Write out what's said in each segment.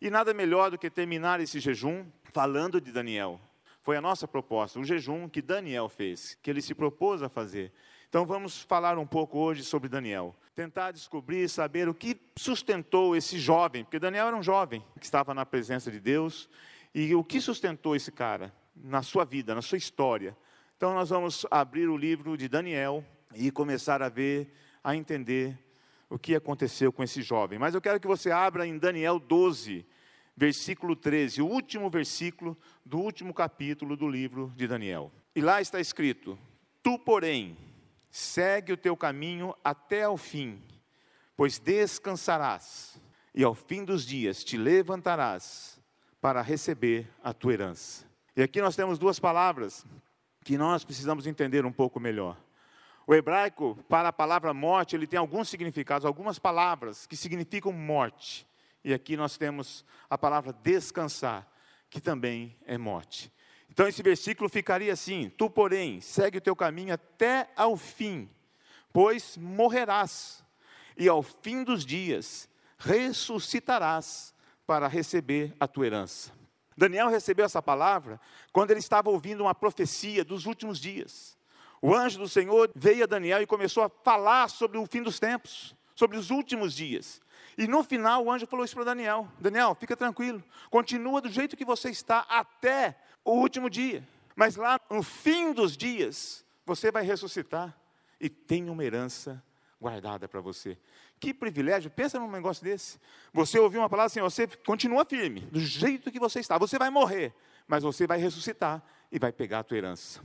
E nada melhor do que terminar esse jejum falando de Daniel. Foi a nossa proposta, o jejum que Daniel fez, que ele se propôs a fazer. Então vamos falar um pouco hoje sobre Daniel. Tentar descobrir, saber o que sustentou esse jovem, porque Daniel era um jovem que estava na presença de Deus, e o que sustentou esse cara na sua vida, na sua história. Então nós vamos abrir o livro de Daniel e começar a ver, a entender o que aconteceu com esse jovem. Mas eu quero que você abra em Daniel 12, versículo 13, o último versículo do último capítulo do livro de Daniel. E lá está escrito: Tu, porém, segue o teu caminho até ao fim, pois descansarás, e ao fim dos dias te levantarás para receber a tua herança. E aqui nós temos duas palavras que nós precisamos entender um pouco melhor. O hebraico, para a palavra morte, ele tem alguns significados, algumas palavras que significam morte. E aqui nós temos a palavra descansar, que também é morte. Então esse versículo ficaria assim: Tu, porém, segue o teu caminho até ao fim, pois morrerás, e ao fim dos dias ressuscitarás para receber a tua herança. Daniel recebeu essa palavra quando ele estava ouvindo uma profecia dos últimos dias. O anjo do Senhor veio a Daniel e começou a falar sobre o fim dos tempos, sobre os últimos dias. E no final o anjo falou isso para Daniel: Daniel, fica tranquilo, continua do jeito que você está até o último dia. Mas lá no fim dos dias, você vai ressuscitar e tem uma herança guardada para você. Que privilégio, pensa num negócio desse. Você ouviu uma palavra assim, você continua firme, do jeito que você está. Você vai morrer, mas você vai ressuscitar e vai pegar a tua herança.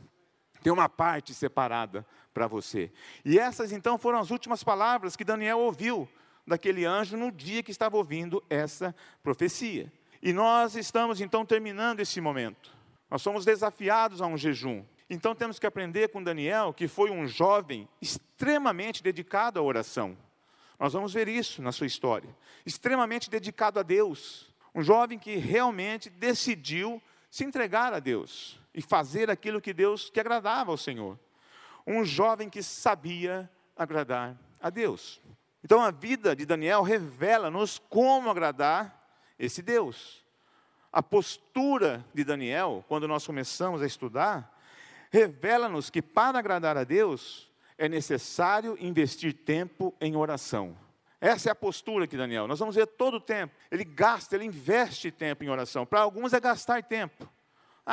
Tem uma parte separada para você. E essas então foram as últimas palavras que Daniel ouviu daquele anjo no dia que estava ouvindo essa profecia. E nós estamos então terminando esse momento. Nós somos desafiados a um jejum. Então temos que aprender com Daniel, que foi um jovem extremamente dedicado à oração. Nós vamos ver isso na sua história. Extremamente dedicado a Deus. Um jovem que realmente decidiu se entregar a Deus e fazer aquilo que Deus que agradava ao Senhor. Um jovem que sabia agradar a Deus. Então a vida de Daniel revela-nos como agradar esse Deus. A postura de Daniel, quando nós começamos a estudar, revela-nos que para agradar a Deus é necessário investir tempo em oração. Essa é a postura que Daniel, nós vamos ver todo o tempo. Ele gasta, ele investe tempo em oração. Para alguns é gastar tempo.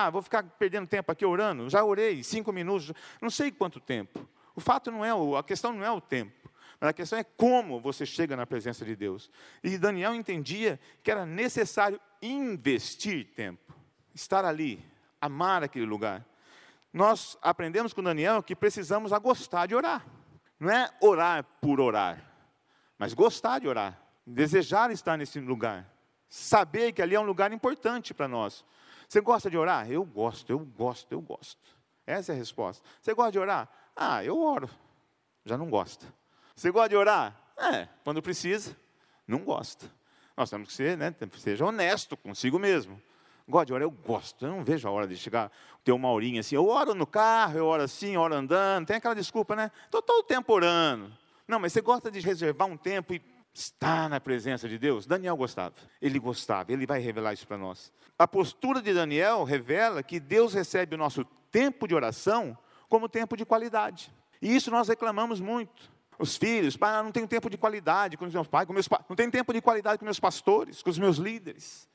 Ah, vou ficar perdendo tempo aqui orando. Já orei cinco minutos, não sei quanto tempo. O fato não é, a questão não é o tempo. Mas a questão é como você chega na presença de Deus. E Daniel entendia que era necessário investir tempo, estar ali, amar aquele lugar. Nós aprendemos com Daniel que precisamos a gostar de orar. Não é orar por orar, mas gostar de orar, desejar estar nesse lugar, saber que ali é um lugar importante para nós. Você gosta de orar? Eu gosto, eu gosto, eu gosto. Essa é a resposta. Você gosta de orar? Ah, eu oro. Já não gosta. Você gosta de orar? É, quando precisa, não gosta. Nós temos que ser, né, seja honesto consigo mesmo. Gosta de orar? Eu gosto. Eu não vejo a hora de chegar, ter uma horinha assim. Eu oro no carro, eu oro assim, oro andando. Tem aquela desculpa, né? Estou todo o tempo orando. Não, mas você gosta de reservar um tempo e estar na presença de Deus? Daniel gostava. Ele gostava. Ele vai revelar isso para nós. A postura de Daniel revela que Deus recebe o nosso tempo de oração como tempo de qualidade. E isso nós reclamamos muito. Os filhos, pai, não tenho tempo de qualidade com os meus pais, com meus não tenho tempo de qualidade com meus pastores, com os meus líderes.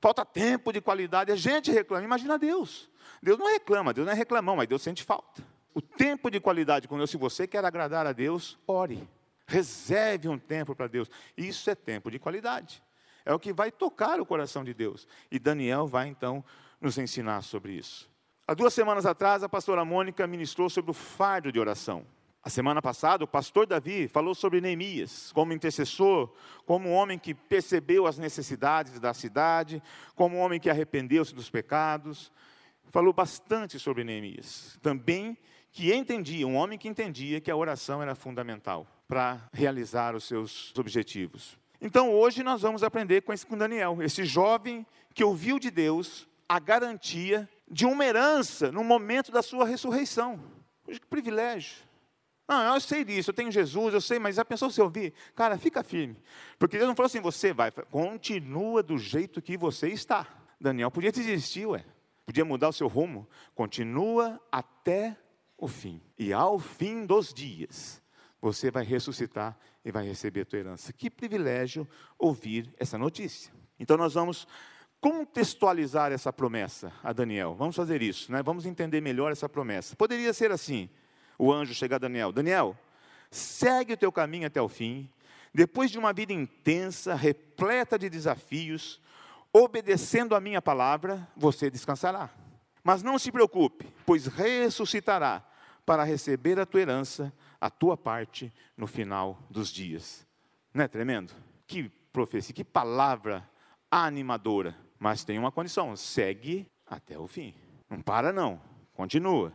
Falta tempo de qualidade. A gente reclama. Imagina Deus. Deus não reclama, Deus não é reclamão, mas Deus sente falta. O tempo de qualidade com Deus, se você quer agradar a Deus, ore. Reserve um tempo para Deus. Isso é tempo de qualidade. É o que vai tocar o coração de Deus. E Daniel vai então nos ensinar sobre isso. Há duas semanas atrás, a pastora Mônica ministrou sobre o fardo de oração. A semana passada, o pastor Davi falou sobre Neemias, como intercessor, como um homem que percebeu as necessidades da cidade, como um homem que arrependeu-se dos pecados. Falou bastante sobre Neemias. Também que entendia, um homem que entendia que a oração era fundamental para realizar os seus objetivos. Então hoje nós vamos aprender com esse com Daniel, esse jovem que ouviu de Deus a garantia de uma herança no momento da sua ressurreição. Que privilégio! Não, eu sei disso, eu tenho Jesus, eu sei, mas já pensou se ouvir? Cara, fica firme. Porque Deus não falou assim, você vai, continua do jeito que você está. Daniel podia desistir, ué. Podia mudar o seu rumo. Continua até o fim. E ao fim dos dias, você vai ressuscitar e vai receber a tua herança. Que privilégio ouvir essa notícia. Então nós vamos contextualizar essa promessa a Daniel. Vamos fazer isso, né? Vamos entender melhor essa promessa. Poderia ser assim: o anjo chegar a Daniel, Daniel, segue o teu caminho até o fim. Depois de uma vida intensa, repleta de desafios, obedecendo a minha palavra, você descansará. Mas não se preocupe, pois ressuscitará para receber a tua herança, a tua parte no final dos dias. Não é tremendo? Que profecia, que palavra animadora. Mas tem uma condição: segue até o fim. Não para, não. Continua.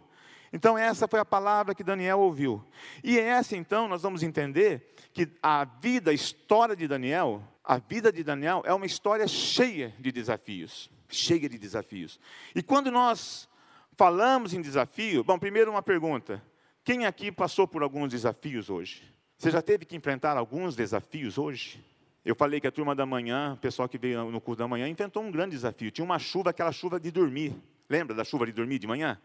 Então, essa foi a palavra que Daniel ouviu. E essa, então, nós vamos entender que a vida, a história de Daniel, a vida de Daniel é uma história cheia de desafios. Cheia de desafios. E quando nós falamos em desafio, bom, primeiro uma pergunta: quem aqui passou por alguns desafios hoje? Você já teve que enfrentar alguns desafios hoje? Eu falei que a turma da manhã, o pessoal que veio no curso da manhã, inventou um grande desafio. Tinha uma chuva, aquela chuva de dormir. Lembra da chuva de dormir de manhã?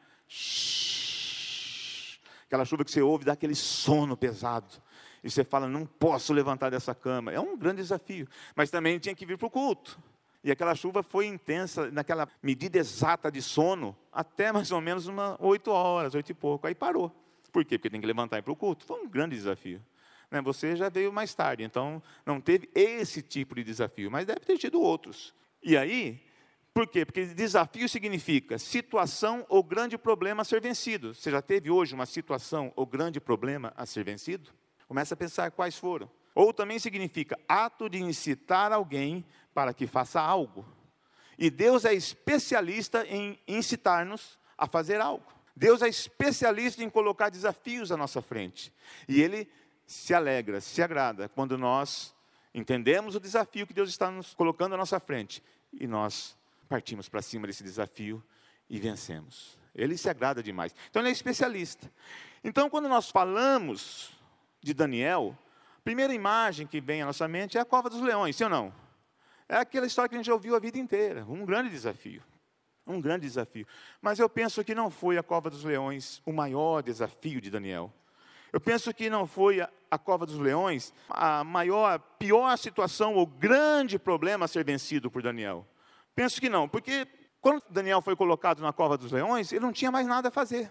Aquela chuva que você ouve dá aquele sono pesado. E você fala, não posso levantar dessa cama. É um grande desafio. Mas também tinha que vir para o culto. E aquela chuva foi intensa, naquela medida exata de sono, até mais ou menos uma oito horas, oito e pouco. Aí parou. Por quê? Porque tem que levantar e ir para o culto. Foi um grande desafio. Né? Você já veio mais tarde, então não teve esse tipo de desafio, mas deve ter tido outros. E aí, por quê? Porque desafio significa situação ou grande problema a ser vencido. Você já teve hoje uma situação ou grande problema a ser vencido? Começa a pensar quais foram. Ou também significa ato de incitar alguém para que faça algo. E Deus é especialista em incitar-nos a fazer algo. Deus é especialista em colocar desafios à nossa frente. E Ele se alegra, se agrada quando nós entendemos o desafio que Deus está nos colocando à nossa frente e nós partimos para cima desse desafio e vencemos. Ele se agrada demais. Então ele é especialista. Então quando nós falamos de Daniel, a primeira imagem que vem à nossa mente é a cova dos leões, sim ou não? É aquela história que a gente já ouviu a vida inteira, um grande desafio. Um grande desafio. Mas eu penso que não foi a cova dos leões o maior desafio de Daniel. Eu penso que não foi a, a cova dos leões a maior, pior situação ou grande problema a ser vencido por Daniel. Penso que não, porque quando Daniel foi colocado na cova dos leões, ele não tinha mais nada a fazer.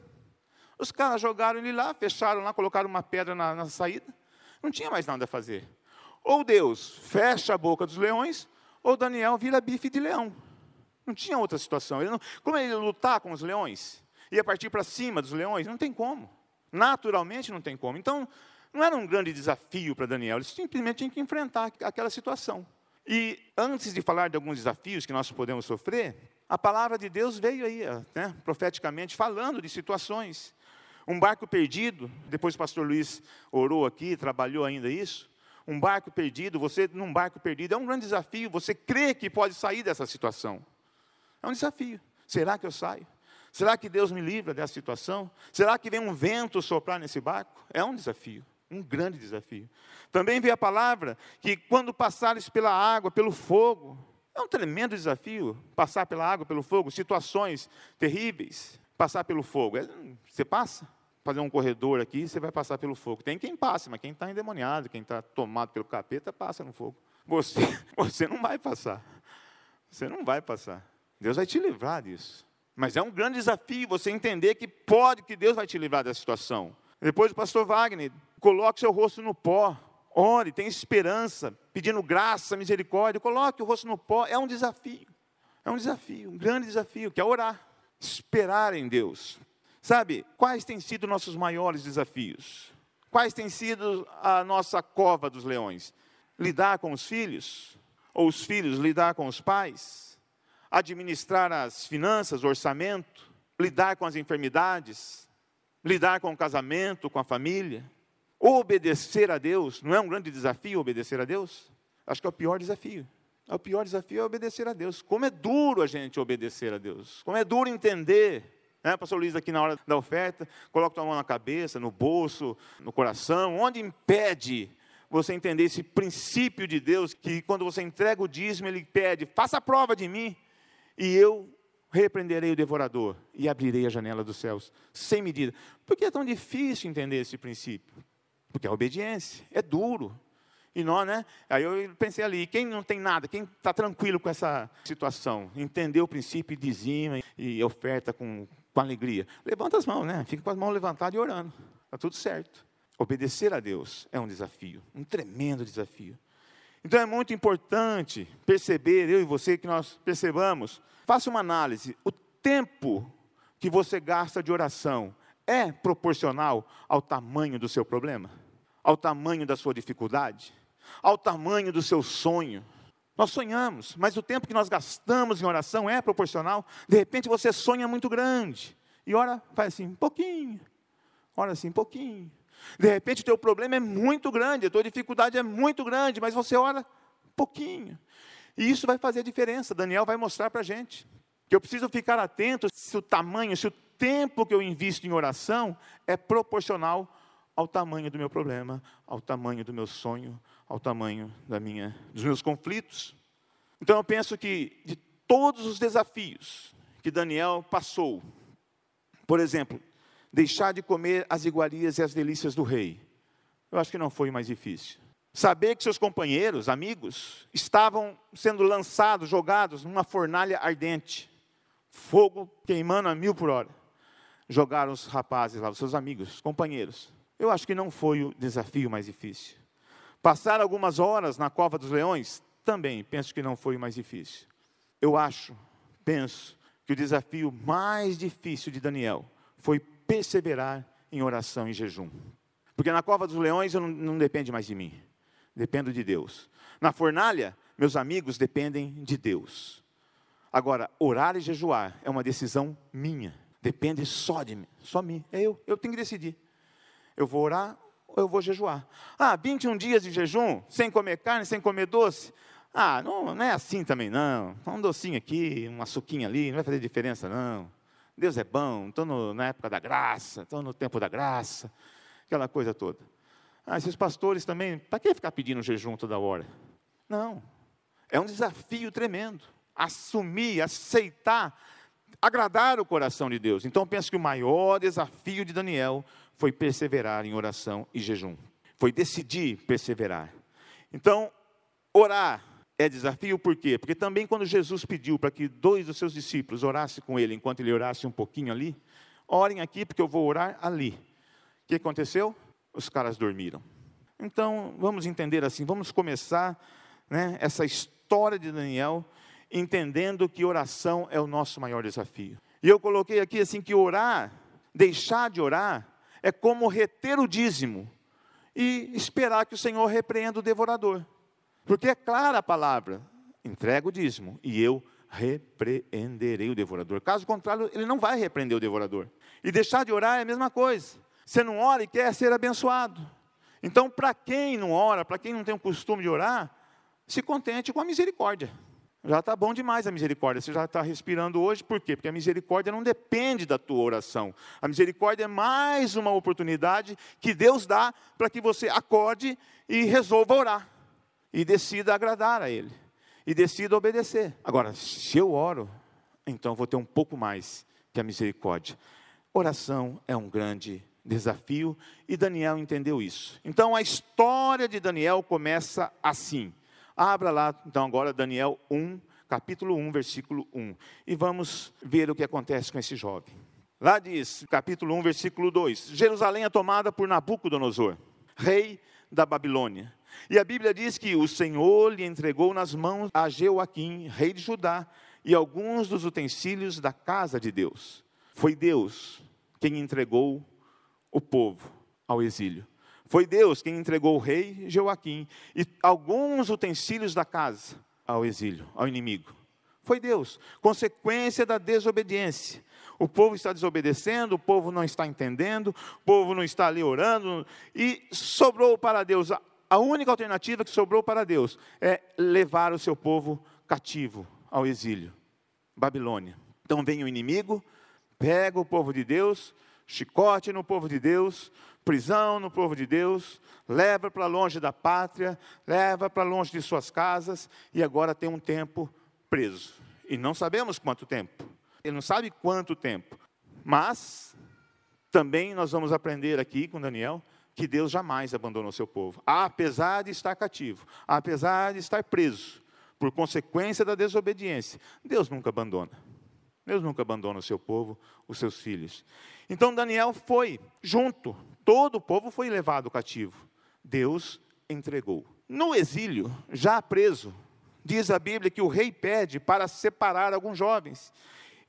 Os caras jogaram ele lá, fecharam lá, colocaram uma pedra na, na saída, não tinha mais nada a fazer. Ou Deus fecha a boca dos leões, ou Daniel vira bife de leão. Não tinha outra situação. Ele não, como ele ia lutar com os leões? Ia partir para cima dos leões? Não tem como. Naturalmente não tem como. Então, não era um grande desafio para Daniel, ele simplesmente tinha que enfrentar aquela situação. E antes de falar de alguns desafios que nós podemos sofrer, a palavra de Deus veio aí, né, profeticamente, falando de situações. Um barco perdido, depois o pastor Luiz orou aqui, trabalhou ainda isso. Um barco perdido, você num barco perdido, é um grande desafio. Você crê que pode sair dessa situação. É um desafio. Será que eu saio? Será que Deus me livra dessa situação? Será que vem um vento soprar nesse barco? É um desafio, um grande desafio. Também vê a palavra que quando passares pela água, pelo fogo, é um tremendo desafio passar pela água, pelo fogo, situações terríveis, passar pelo fogo. É, você passa? Fazer um corredor aqui, você vai passar pelo fogo. Tem quem passe, mas quem está endemoniado, quem está tomado pelo capeta, passa no fogo. Você, você não vai passar. Você não vai passar. Deus vai te livrar disso. Mas é um grande desafio você entender que pode, que Deus vai te livrar dessa situação. Depois o pastor Wagner, coloque seu rosto no pó, ore, tenha esperança, pedindo graça, misericórdia, coloque o rosto no pó, é um desafio. É um desafio, um grande desafio, que é orar, esperar em Deus. Sabe, quais têm sido nossos maiores desafios? Quais têm sido a nossa cova dos leões? Lidar com os filhos? Ou os filhos lidar com os pais? Administrar as finanças, orçamento, lidar com as enfermidades, lidar com o casamento, com a família, obedecer a Deus, não é um grande desafio obedecer a Deus? Acho que é o pior desafio. É o pior desafio é obedecer a Deus. Como é duro a gente obedecer a Deus. Como é duro entender Né? Pastor Luiz, aqui na hora da oferta, coloca tua mão na cabeça, no bolso, no coração, onde impede você entender esse princípio de Deus, que quando você entrega o dízimo, Ele pede, faça a prova de mim, e eu repreenderei o devorador e abrirei a janela dos céus, sem medida. Por que é tão difícil entender esse princípio? Porque é obediência, é duro. E nós, né? Aí eu pensei ali, quem não tem nada, quem está tranquilo com essa situação, entendeu o princípio e dizima e oferta com, com alegria, levanta as mãos, né? Fica com as mãos levantadas e orando. Está tudo certo. Obedecer a Deus é um desafio, um tremendo desafio. Então é muito importante perceber, eu e você, que nós percebamos, faça uma análise. O tempo que você gasta de oração é proporcional ao tamanho do seu problema? Ao tamanho da sua dificuldade? Ao tamanho do seu sonho? Nós sonhamos, mas o tempo que nós gastamos em oração é proporcional. De repente você sonha muito grande e ora, faz assim, um pouquinho. Ora assim, um pouquinho. De repente o teu problema é muito grande, a tua dificuldade é muito grande, mas você ora um pouquinho. E isso vai fazer a diferença. Daniel vai mostrar para a gente que eu preciso ficar atento se o tamanho, se o tempo que eu invisto em oração é proporcional ao tamanho do meu problema, ao tamanho do meu sonho, ao tamanho da minha, dos meus conflitos. Então eu penso que de todos os desafios que Daniel passou, por exemplo, deixar de comer as iguarias e as delícias do rei. Eu acho que não foi mais difícil. Saber que seus companheiros, amigos, estavam sendo lançados, jogados numa fornalha ardente, fogo queimando a mil por hora. Jogaram os rapazes lá, os seus amigos, companheiros. Eu acho que não foi o desafio mais difícil. Passar algumas horas na cova dos leões, também penso que não foi o mais difícil. Eu acho, penso, que o desafio mais difícil de Daniel foi perseverar em oração e jejum. Porque na cova dos leões eu não, não depende mais de mim, dependo de Deus. Na fornalha, meus amigos dependem de Deus. Agora, orar e jejuar é uma decisão minha, depende só de mim, só mim, é eu, eu tenho que decidir. Eu vou orar ou eu vou jejuar. Ah, 21 dias de jejum, sem comer carne, sem comer doce. Ah, não, não é assim também não. Um docinho aqui, uma suquinha ali, não vai fazer diferença não. Deus é bom, estou na época da graça, estou no tempo da graça, aquela coisa toda. Ah, esses pastores também, para que ficar pedindo jejum toda hora? Não, é um desafio tremendo. Assumir, aceitar, agradar o coração de Deus. Então, penso que o maior desafio de Daniel foi perseverar em oração e jejum. Foi decidir perseverar. Então, orar é desafio por quê? Porque também quando Jesus pediu para que dois dos seus discípulos orassem com ele, enquanto ele orasse um pouquinho ali, orem aqui porque eu vou orar ali. O que aconteceu? Os caras dormiram. Então, vamos entender assim, vamos começar né, essa história de Daniel, entendendo que oração é o nosso maior desafio. E eu coloquei aqui assim que orar, deixar de orar, é como reter o dízimo e esperar que o Senhor repreenda o devorador. Porque é clara a palavra: entrega o dízimo e eu repreenderei o devorador. Caso contrário, ele não vai repreender o devorador. E deixar de orar é a mesma coisa. Você não ora e quer ser abençoado. Então, para quem não ora, para quem não tem o costume de orar, se contente com a misericórdia. Já está bom demais a misericórdia. Você já está respirando hoje, por quê? Porque a misericórdia não depende da tua oração. A misericórdia é mais uma oportunidade que Deus dá para que você acorde e resolva orar e decida agradar a Ele, e decida obedecer. Agora, se eu oro, então vou ter um pouco mais que a misericórdia. Oração é um grande desafio e Daniel entendeu isso. Então a história de Daniel começa assim. Abra lá, então, agora Daniel 1, capítulo 1, versículo 1. E vamos ver o que acontece com esse jovem. Lá diz, capítulo 1, versículo 2: Jerusalém é tomada por Nabucodonosor, rei da Babilônia. E a Bíblia diz que o Senhor lhe entregou nas mãos a Jeoaquim, rei de Judá, e alguns dos utensílios da casa de Deus. Foi Deus quem entregou o povo ao exílio. Foi Deus quem entregou o rei Joaquim e alguns utensílios da casa ao exílio, ao inimigo. Foi Deus, consequência da desobediência. O povo está desobedecendo, o povo não está entendendo, o povo não está ali orando, e sobrou para Deus a única alternativa que sobrou para Deus é levar o seu povo cativo ao exílio, Babilônia. Então vem o inimigo, Pega o povo de Deus, chicote no povo de Deus, prisão no povo de Deus, leva para longe da pátria, leva para longe de suas casas, e agora tem um tempo preso. E não sabemos quanto tempo. Ele não sabe quanto tempo. Mas também nós vamos aprender aqui com Daniel que Deus jamais abandonou seu povo, apesar de estar cativo, apesar de estar preso, por consequência da desobediência. Deus nunca abandona. Deus nunca abandona o seu povo, os seus filhos. Então Daniel foi junto, todo o povo foi levado cativo. Deus entregou. No exílio, já preso, diz a Bíblia que o rei pede para separar alguns jovens.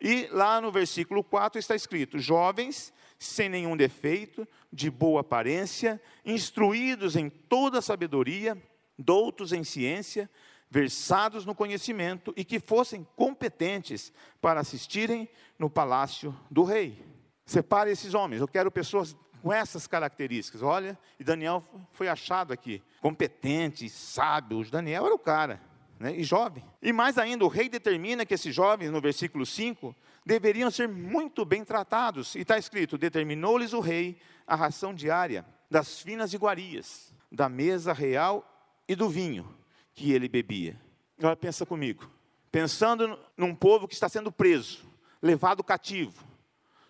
E lá no versículo 4 está escrito: jovens sem nenhum defeito, de boa aparência, instruídos em toda sabedoria, doutos em ciência, versados no conhecimento e que fossem competentes para assistirem no palácio do rei. Separe esses homens, eu quero pessoas com essas características. Olha, e Daniel foi achado aqui, competente, sábio. Daniel era o cara, né, e jovem. E mais ainda, o rei determina que esses jovens, no versículo 5, deveriam ser muito bem tratados. E está escrito: determinou-lhes o rei a ração diária das finas iguarias, da mesa real e do vinho que ele bebia. Agora pensa comigo, pensando num povo que está sendo preso, levado cativo,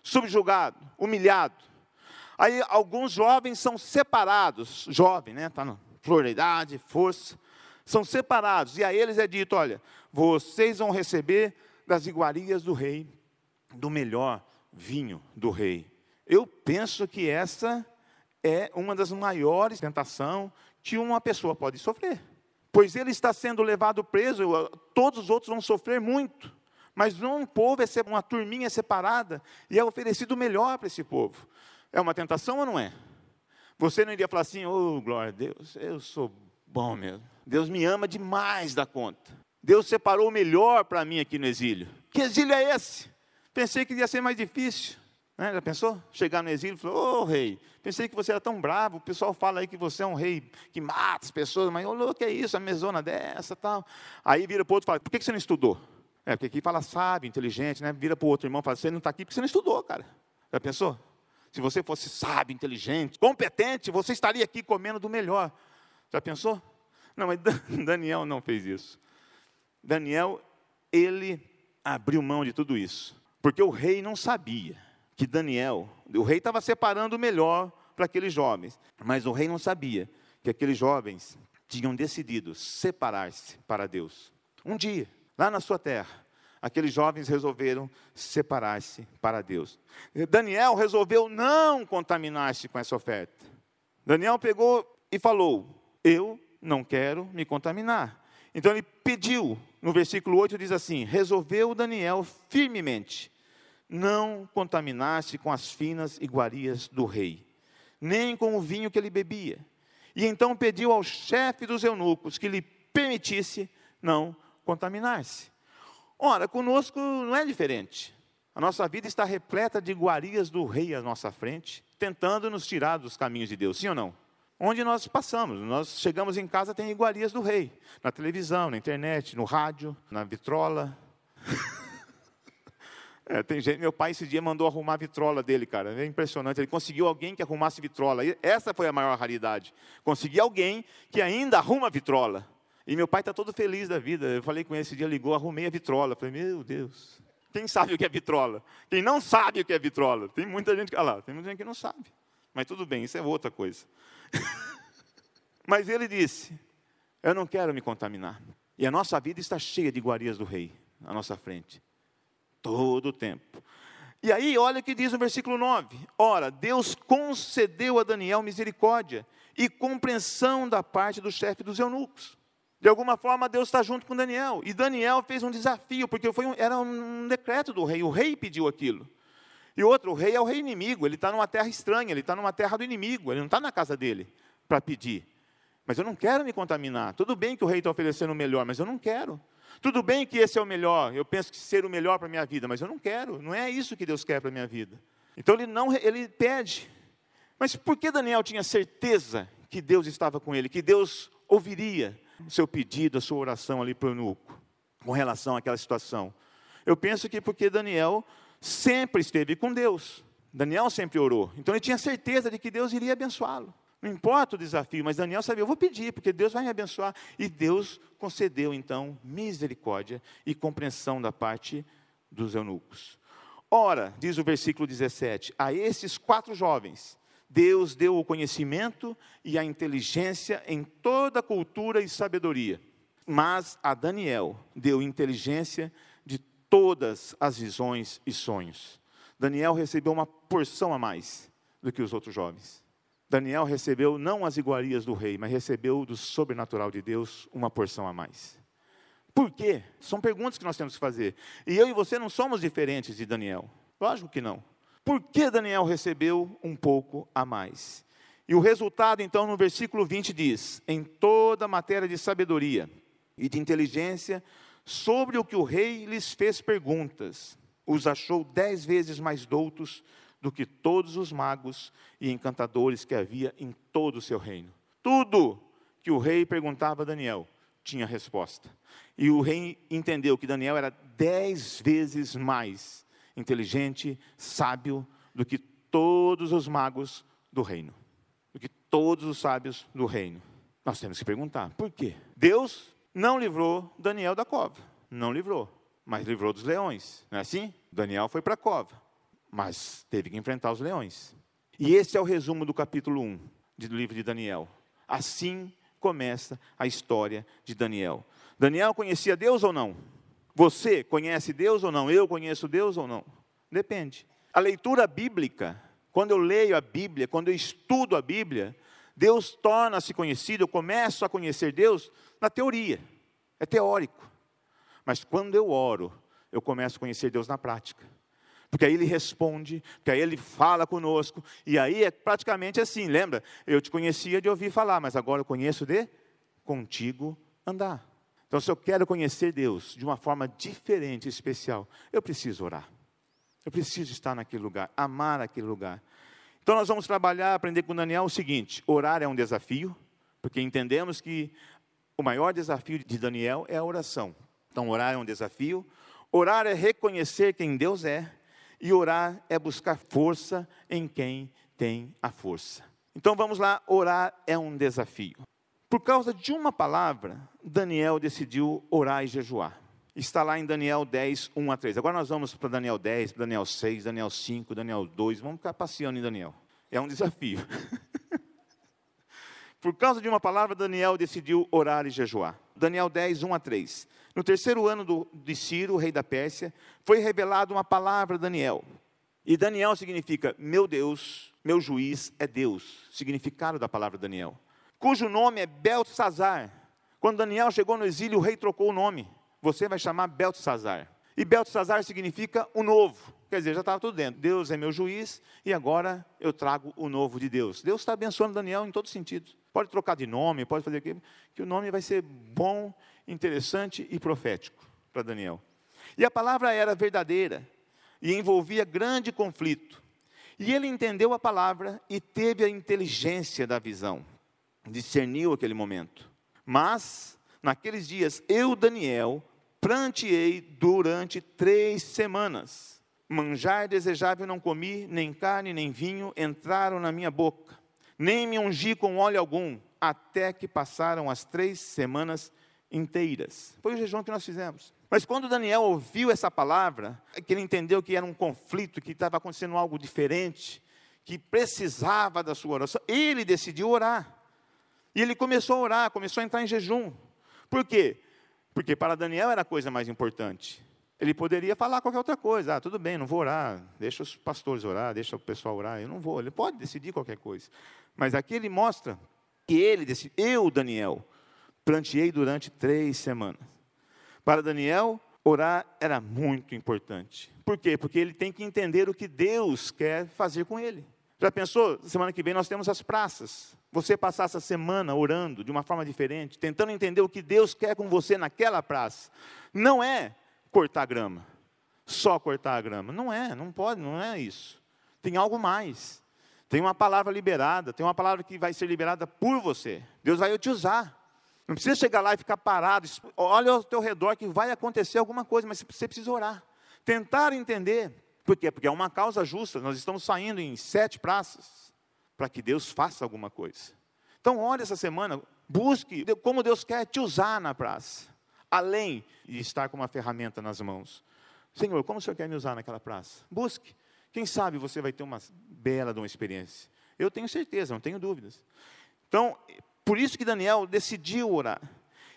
subjugado, humilhado. Aí alguns jovens são separados, jovem, né? Está na flor força, são separados. E a eles é dito: olha, vocês vão receber das iguarias do rei, do melhor vinho do rei. Eu penso que essa é uma das maiores tentações que uma pessoa pode sofrer. Pois ele está sendo levado preso, todos os outros vão sofrer muito. Mas um povo é uma turminha separada e é oferecido o melhor para esse povo. É uma tentação ou não é? Você não iria falar assim, oh, glória a Deus, eu sou bom mesmo. Deus me ama demais da conta. Deus separou o melhor para mim aqui no exílio. Que exílio é esse? Pensei que ia ser mais difícil. Né? Já pensou? Chegar no exílio e falar, ô oh, rei, pensei que você era tão bravo, o pessoal fala aí que você é um rei que mata as pessoas, mas o que é isso, a mesona dessa tal. Aí vira para o outro e fala, por que você não estudou? É, porque aqui fala sábio, inteligente, né? Vira para o outro irmão e fala, você não está aqui porque você não estudou, cara. Já pensou? Se você fosse sábio, inteligente, competente, você estaria aqui comendo do melhor. Já pensou? Não, mas Daniel não fez isso. Daniel, ele abriu mão de tudo isso. Porque o rei não sabia que Daniel, o rei estava separando o melhor para aqueles jovens, mas o rei não sabia que aqueles jovens tinham decidido separar-se para Deus. Um dia, lá na sua terra, aqueles jovens resolveram separar-se para Deus. Daniel resolveu não contaminar-se com essa oferta. Daniel pegou e falou: Eu não quero me contaminar. Então ele pediu, no versículo 8 diz assim: Resolveu Daniel firmemente não contaminasse com as finas iguarias do rei, nem com o vinho que ele bebia. E então pediu ao chefe dos eunucos que lhe permitisse não contaminar-se. Ora, conosco não é diferente. A nossa vida está repleta de iguarias do rei à nossa frente, tentando nos tirar dos caminhos de Deus, sim ou não? Onde nós passamos, nós chegamos em casa, tem iguarias do rei, na televisão, na internet, no rádio, na vitrola. É, tem gente, meu pai esse dia mandou arrumar a vitrola dele, cara. É impressionante. Ele conseguiu alguém que arrumasse vitrola. E essa foi a maior raridade. Consegui alguém que ainda arruma vitrola. E meu pai está todo feliz da vida. Eu falei com ele esse dia, ligou, arrumei a vitrola. Falei, meu Deus. Quem sabe o que é vitrola? Quem não sabe o que é vitrola? Tem muita gente que. Ah lá, tem muita gente que não sabe. Mas tudo bem, isso é outra coisa. Mas ele disse: Eu não quero me contaminar. E a nossa vida está cheia de iguarias do rei à nossa frente. Todo o tempo. E aí, olha o que diz no versículo 9: Ora, Deus concedeu a Daniel misericórdia e compreensão da parte do chefe dos eunucos. De alguma forma, Deus está junto com Daniel. E Daniel fez um desafio, porque foi um, era um decreto do rei, o rei pediu aquilo. E outro, o rei é o rei inimigo, ele está numa terra estranha, ele está numa terra do inimigo, ele não está na casa dele para pedir. Mas eu não quero me contaminar. Tudo bem que o rei está oferecendo o melhor, mas eu não quero. Tudo bem que esse é o melhor, eu penso que ser o melhor para a minha vida, mas eu não quero, não é isso que Deus quer para a minha vida. Então ele não, ele pede. Mas por que Daniel tinha certeza que Deus estava com ele, que Deus ouviria o seu pedido, a sua oração ali para o eunuco, com relação àquela situação? Eu penso que porque Daniel sempre esteve com Deus. Daniel sempre orou. Então ele tinha certeza de que Deus iria abençoá-lo. Não importa o desafio, mas Daniel sabia, eu vou pedir, porque Deus vai me abençoar. E Deus concedeu, então, misericórdia e compreensão da parte dos eunucos. Ora, diz o versículo 17, a esses quatro jovens, Deus deu o conhecimento e a inteligência em toda cultura e sabedoria. Mas a Daniel deu inteligência de todas as visões e sonhos. Daniel recebeu uma porção a mais do que os outros jovens. Daniel recebeu não as iguarias do rei, mas recebeu do sobrenatural de Deus uma porção a mais. Por quê? São perguntas que nós temos que fazer. E eu e você não somos diferentes de Daniel. Lógico que não. Por que Daniel recebeu um pouco a mais? E o resultado, então, no versículo 20 diz: Em toda matéria de sabedoria e de inteligência, sobre o que o rei lhes fez perguntas, os achou dez vezes mais doutos do que todos os magos e encantadores que havia em todo o seu reino. Tudo que o rei perguntava a Daniel tinha resposta. E o rei entendeu que Daniel era dez vezes mais inteligente, sábio do que todos os magos do reino, do que todos os sábios do reino. Nós temos que perguntar, por quê? Deus não livrou Daniel da cova, não livrou, mas livrou dos leões, não é assim? Daniel foi para a cova mas teve que enfrentar os leões. E esse é o resumo do capítulo 1 do livro de Daniel. Assim começa a história de Daniel. Daniel conhecia Deus ou não? Você conhece Deus ou não? Eu conheço Deus ou não? Depende. A leitura bíblica, quando eu leio a Bíblia, quando eu estudo a Bíblia, Deus torna-se conhecido, eu começo a conhecer Deus na teoria, é teórico. Mas quando eu oro, eu começo a conhecer Deus na prática porque aí ele responde, porque aí ele fala conosco, e aí é praticamente assim, lembra? Eu te conhecia de ouvir falar, mas agora eu conheço de contigo andar. Então, se eu quero conhecer Deus de uma forma diferente, especial, eu preciso orar. Eu preciso estar naquele lugar, amar aquele lugar. Então, nós vamos trabalhar, aprender com Daniel o seguinte: orar é um desafio, porque entendemos que o maior desafio de Daniel é a oração. Então, orar é um desafio. Orar é reconhecer quem Deus é e orar é buscar força em quem tem a força. Então vamos lá, orar é um desafio. Por causa de uma palavra, Daniel decidiu orar e jejuar. Está lá em Daniel 10, 1 a 3. Agora nós vamos para Daniel 10, Daniel 6, Daniel 5, Daniel 2. Vamos ficar passeando em Daniel. É um desafio. Por causa de uma palavra, Daniel decidiu orar e jejuar. Daniel 10, 1 a 3. No terceiro ano do, de Ciro, rei da Pérsia, foi revelada uma palavra a Daniel. E Daniel significa meu Deus, meu juiz é Deus, significado da palavra Daniel. Cujo nome é Beltesazar. Quando Daniel chegou no exílio, o rei trocou o nome. Você vai chamar Beltesazar. E Beltesazar significa o novo. Quer dizer, já estava tudo dentro. Deus é meu juiz e agora eu trago o novo de Deus. Deus está abençoando Daniel em todos os sentidos. Pode trocar de nome, pode fazer aquilo, que o nome vai ser bom interessante e profético para Daniel. E a palavra era verdadeira e envolvia grande conflito. E ele entendeu a palavra e teve a inteligência da visão, discerniu aquele momento. Mas, naqueles dias, eu, Daniel, pranteei durante três semanas. Manjar desejável não comi, nem carne, nem vinho entraram na minha boca, nem me ungi com óleo algum, até que passaram as três semanas inteiras. Foi o jejum que nós fizemos. Mas quando Daniel ouviu essa palavra, é que ele entendeu que era um conflito, que estava acontecendo algo diferente, que precisava da sua oração, ele decidiu orar. E ele começou a orar, começou a entrar em jejum. Por quê? Porque para Daniel era a coisa mais importante. Ele poderia falar qualquer outra coisa. Ah, tudo bem, não vou orar. Deixa os pastores orar, deixa o pessoal orar. Eu não vou. Ele pode decidir qualquer coisa. Mas aqui ele mostra que ele decidiu. Eu, Daniel, planteei durante três semanas. Para Daniel, orar era muito importante. Por quê? Porque ele tem que entender o que Deus quer fazer com ele. Já pensou? Semana que vem nós temos as praças. Você passar essa semana orando de uma forma diferente, tentando entender o que Deus quer com você naquela praça. Não é cortar grama, só cortar a grama. Não é, não pode, não é isso. Tem algo mais. Tem uma palavra liberada, tem uma palavra que vai ser liberada por você. Deus vai te usar. Não precisa chegar lá e ficar parado. Olha ao teu redor que vai acontecer alguma coisa, mas você precisa orar. Tentar entender Por quê? Porque é uma causa justa. Nós estamos saindo em sete praças para que Deus faça alguma coisa. Então, ore essa semana, busque como Deus quer te usar na praça, além de estar com uma ferramenta nas mãos. Senhor, como o Senhor quer me usar naquela praça? Busque. Quem sabe você vai ter uma bela de uma experiência. Eu tenho certeza, não tenho dúvidas. Então, por isso que Daniel decidiu orar.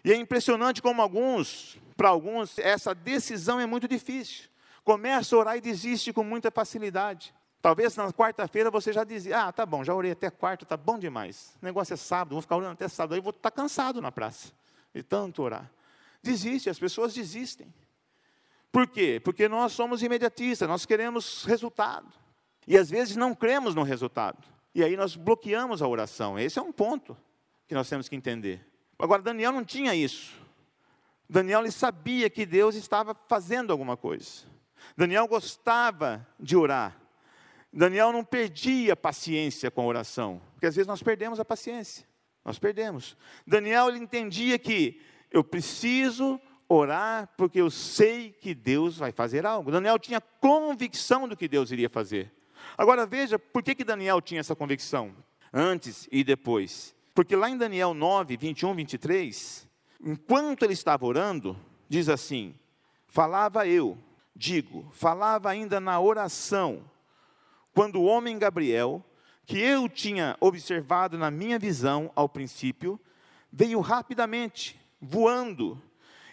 E é impressionante como alguns, para alguns, essa decisão é muito difícil. Começa a orar e desiste com muita facilidade. Talvez na quarta-feira você já dizia, ah, tá bom, já orei até quarta, tá bom demais. O negócio é sábado, vou ficar orando até sábado, aí vou estar tá cansado na praça, de tanto orar. Desiste, as pessoas desistem. Por quê? Porque nós somos imediatistas, nós queremos resultado. E às vezes não cremos no resultado. E aí nós bloqueamos a oração. Esse é um ponto que nós temos que entender. Agora, Daniel não tinha isso. Daniel ele sabia que Deus estava fazendo alguma coisa. Daniel gostava de orar. Daniel não perdia paciência com a oração, porque às vezes nós perdemos a paciência. Nós perdemos. Daniel ele entendia que eu preciso orar porque eu sei que Deus vai fazer algo. Daniel tinha convicção do que Deus iria fazer. Agora veja, por que, que Daniel tinha essa convicção? Antes e depois. Porque lá em Daniel 9, 21, 23, enquanto ele estava orando, diz assim: Falava eu, digo, falava ainda na oração, quando o homem Gabriel, que eu tinha observado na minha visão ao princípio, veio rapidamente, voando,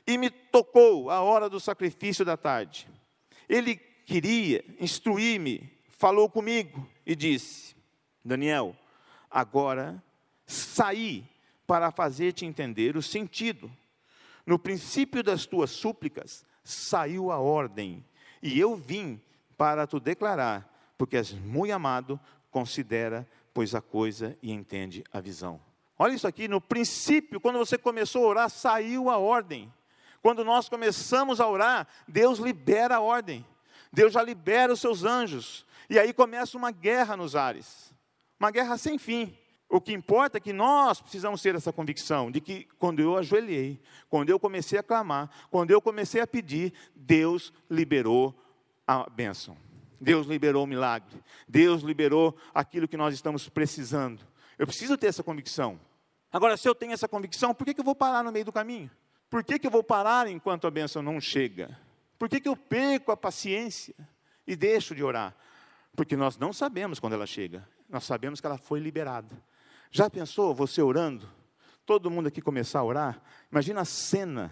e me tocou a hora do sacrifício da tarde. Ele queria instruir-me, falou comigo e disse: Daniel, agora saí para fazer-te entender o sentido. No princípio das tuas súplicas saiu a ordem, e eu vim para te declarar, porque és muito amado, considera, pois a coisa e entende a visão. Olha isso aqui, no princípio, quando você começou a orar, saiu a ordem. Quando nós começamos a orar, Deus libera a ordem. Deus já libera os seus anjos. E aí começa uma guerra nos ares. Uma guerra sem fim. O que importa é que nós precisamos ter essa convicção de que quando eu ajoelhei, quando eu comecei a clamar, quando eu comecei a pedir, Deus liberou a bênção. Deus liberou o milagre. Deus liberou aquilo que nós estamos precisando. Eu preciso ter essa convicção. Agora, se eu tenho essa convicção, por que, que eu vou parar no meio do caminho? Por que, que eu vou parar enquanto a bênção não chega? Por que, que eu perco a paciência e deixo de orar? Porque nós não sabemos quando ela chega, nós sabemos que ela foi liberada. Já pensou você orando? Todo mundo aqui começar a orar? Imagina a cena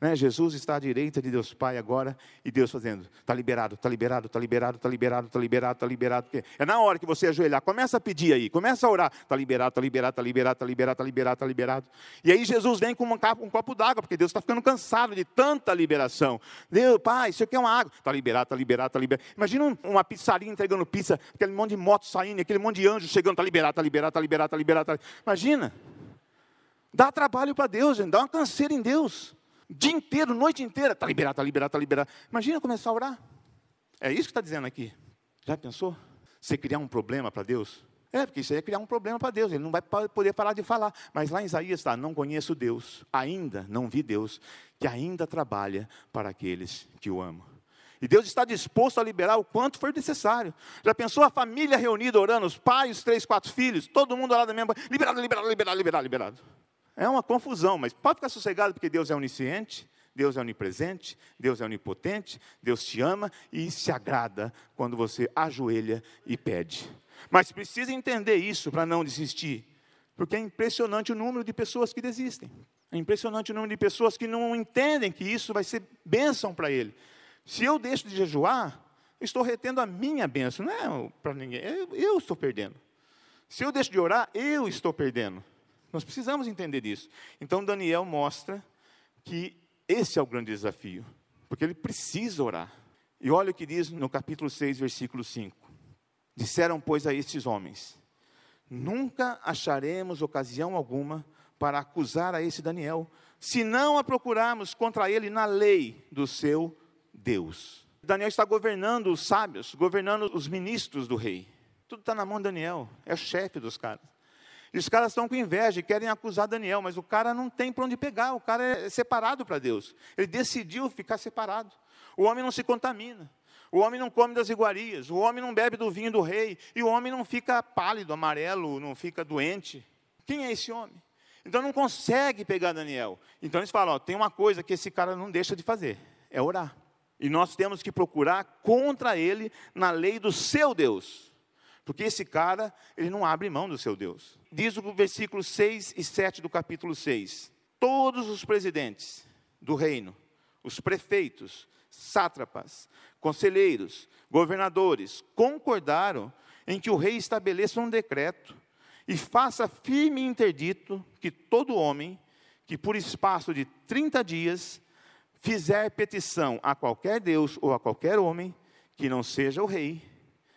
né? Jesus está à direita de Deus Pai agora e Deus fazendo, está liberado, está liberado, está liberado, está liberado, está liberado, está liberado. É na hora que você ajoelhar, começa a pedir aí, começa a orar, está liberado, está liberado, está liberado, está liberado, está liberado, está liberado. E aí Jesus vem com um copo, um copo d'água, porque Deus está ficando cansado de tanta liberação. Deus, Pai, isso aqui é uma água, está liberado, está liberado, está liberado. Imagina uma pizzaria entregando pizza, aquele monte de moto saindo, aquele monte de anjo chegando, está liberado, está liberado, está liberado, está liberado. Tá... Imagina. Dá trabalho para Deus, gente, dá uma canseira em Deus dia inteiro, noite inteira, está liberado, está liberado, está liberado. Imagina começar a orar. É isso que está dizendo aqui. Já pensou? Você criar um problema para Deus? É, porque isso aí é criar um problema para Deus, ele não vai poder parar de falar. Mas lá em Isaías está: não conheço Deus, ainda não vi Deus, que ainda trabalha para aqueles que o amam. E Deus está disposto a liberar o quanto for necessário. Já pensou a família reunida orando, os pais, os três, quatro filhos, todo mundo orando mesmo, liberado, liberado, liberado, liberado, liberado. É uma confusão, mas pode ficar sossegado porque Deus é onisciente, Deus é onipresente, Deus é onipotente, Deus te ama e se agrada quando você ajoelha e pede. Mas precisa entender isso para não desistir, porque é impressionante o número de pessoas que desistem. É impressionante o número de pessoas que não entendem que isso vai ser bênção para ele. Se eu deixo de jejuar, estou retendo a minha bênção, não é para ninguém, eu, eu estou perdendo. Se eu deixo de orar, eu estou perdendo. Nós precisamos entender disso. Então Daniel mostra que esse é o grande desafio, porque ele precisa orar. E olha o que diz no capítulo 6, versículo 5. Disseram, pois, a estes homens: Nunca acharemos ocasião alguma para acusar a esse Daniel, se não a procurarmos contra ele na lei do seu Deus. Daniel está governando os sábios, governando os ministros do rei. Tudo está na mão de Daniel, é o chefe dos caras. E os caras estão com inveja e querem acusar Daniel, mas o cara não tem para onde pegar, o cara é separado para Deus. Ele decidiu ficar separado. O homem não se contamina. O homem não come das iguarias, o homem não bebe do vinho do rei, e o homem não fica pálido, amarelo, não fica doente. Quem é esse homem? Então não consegue pegar Daniel. Então eles falam: ó, tem uma coisa que esse cara não deixa de fazer, é orar. E nós temos que procurar contra ele na lei do seu Deus. Porque esse cara, ele não abre mão do seu Deus. Diz o versículo 6 e 7 do capítulo 6. Todos os presidentes do reino, os prefeitos, sátrapas, conselheiros, governadores, concordaram em que o rei estabeleça um decreto e faça firme interdito que todo homem que por espaço de 30 dias fizer petição a qualquer Deus ou a qualquer homem que não seja o rei,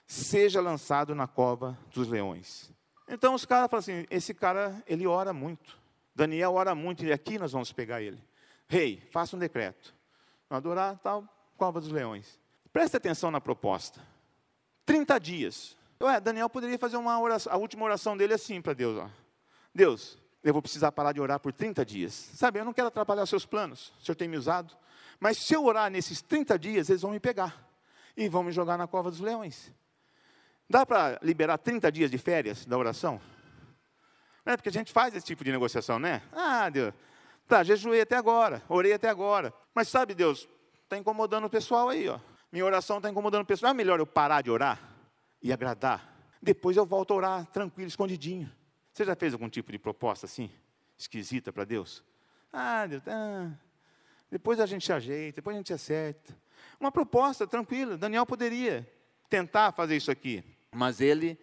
seja lançado na cova dos leões. Então os caras falam assim: esse cara, ele ora muito. Daniel ora muito, e aqui nós vamos pegar ele. Rei, faça um decreto. Adorar tal, cova dos leões. Preste atenção na proposta. 30 dias. Ué, Daniel poderia fazer uma oração, a última oração dele assim para Deus. Ó. Deus, eu vou precisar parar de orar por 30 dias. Sabe, eu não quero atrapalhar seus planos, o Senhor tem me usado. Mas se eu orar nesses 30 dias, eles vão me pegar e vão me jogar na cova dos leões. Dá para liberar 30 dias de férias da oração? Não é porque a gente faz esse tipo de negociação, né? Ah, Deus, tá, jejuei até agora, orei até agora. Mas sabe, Deus, está incomodando o pessoal aí, ó. Minha oração está incomodando o pessoal. É melhor eu parar de orar e agradar. Depois eu volto a orar tranquilo, escondidinho. Você já fez algum tipo de proposta assim, esquisita para Deus? Ah, Deus, ah, depois a gente se ajeita, depois a gente acerta. Uma proposta tranquila. Daniel poderia tentar fazer isso aqui, mas ele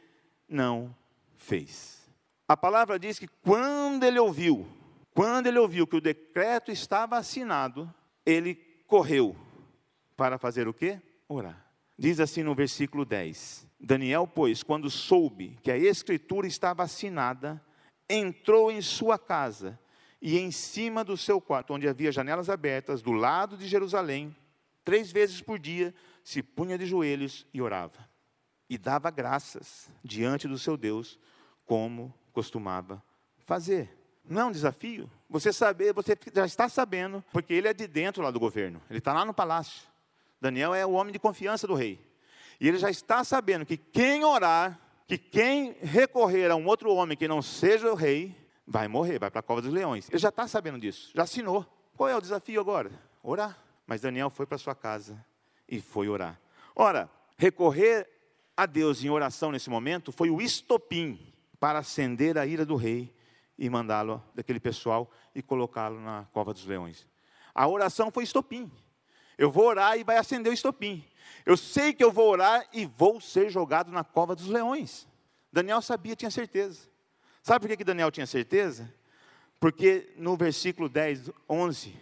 não fez. A palavra diz que quando ele ouviu, quando ele ouviu que o decreto estava assinado, ele correu para fazer o quê? Orar. Diz assim no versículo 10: Daniel, pois, quando soube que a escritura estava assinada, entrou em sua casa e em cima do seu quarto, onde havia janelas abertas, do lado de Jerusalém, três vezes por dia, se punha de joelhos e orava. E dava graças diante do seu Deus, como costumava fazer. Não é um desafio? Você saber, você já está sabendo, porque ele é de dentro lá do governo, ele está lá no palácio. Daniel é o homem de confiança do rei. E ele já está sabendo que quem orar, que quem recorrer a um outro homem que não seja o rei, vai morrer, vai para a cova dos leões. Ele já está sabendo disso, já assinou. Qual é o desafio agora? Orar. Mas Daniel foi para sua casa e foi orar. Ora, recorrer a Deus em oração nesse momento foi o estopim para acender a ira do rei e mandá-lo daquele pessoal e colocá-lo na cova dos leões. A oração foi estopim. Eu vou orar e vai acender o estopim. Eu sei que eu vou orar e vou ser jogado na cova dos leões. Daniel sabia, tinha certeza. Sabe por que Daniel tinha certeza? Porque no versículo 10, 11,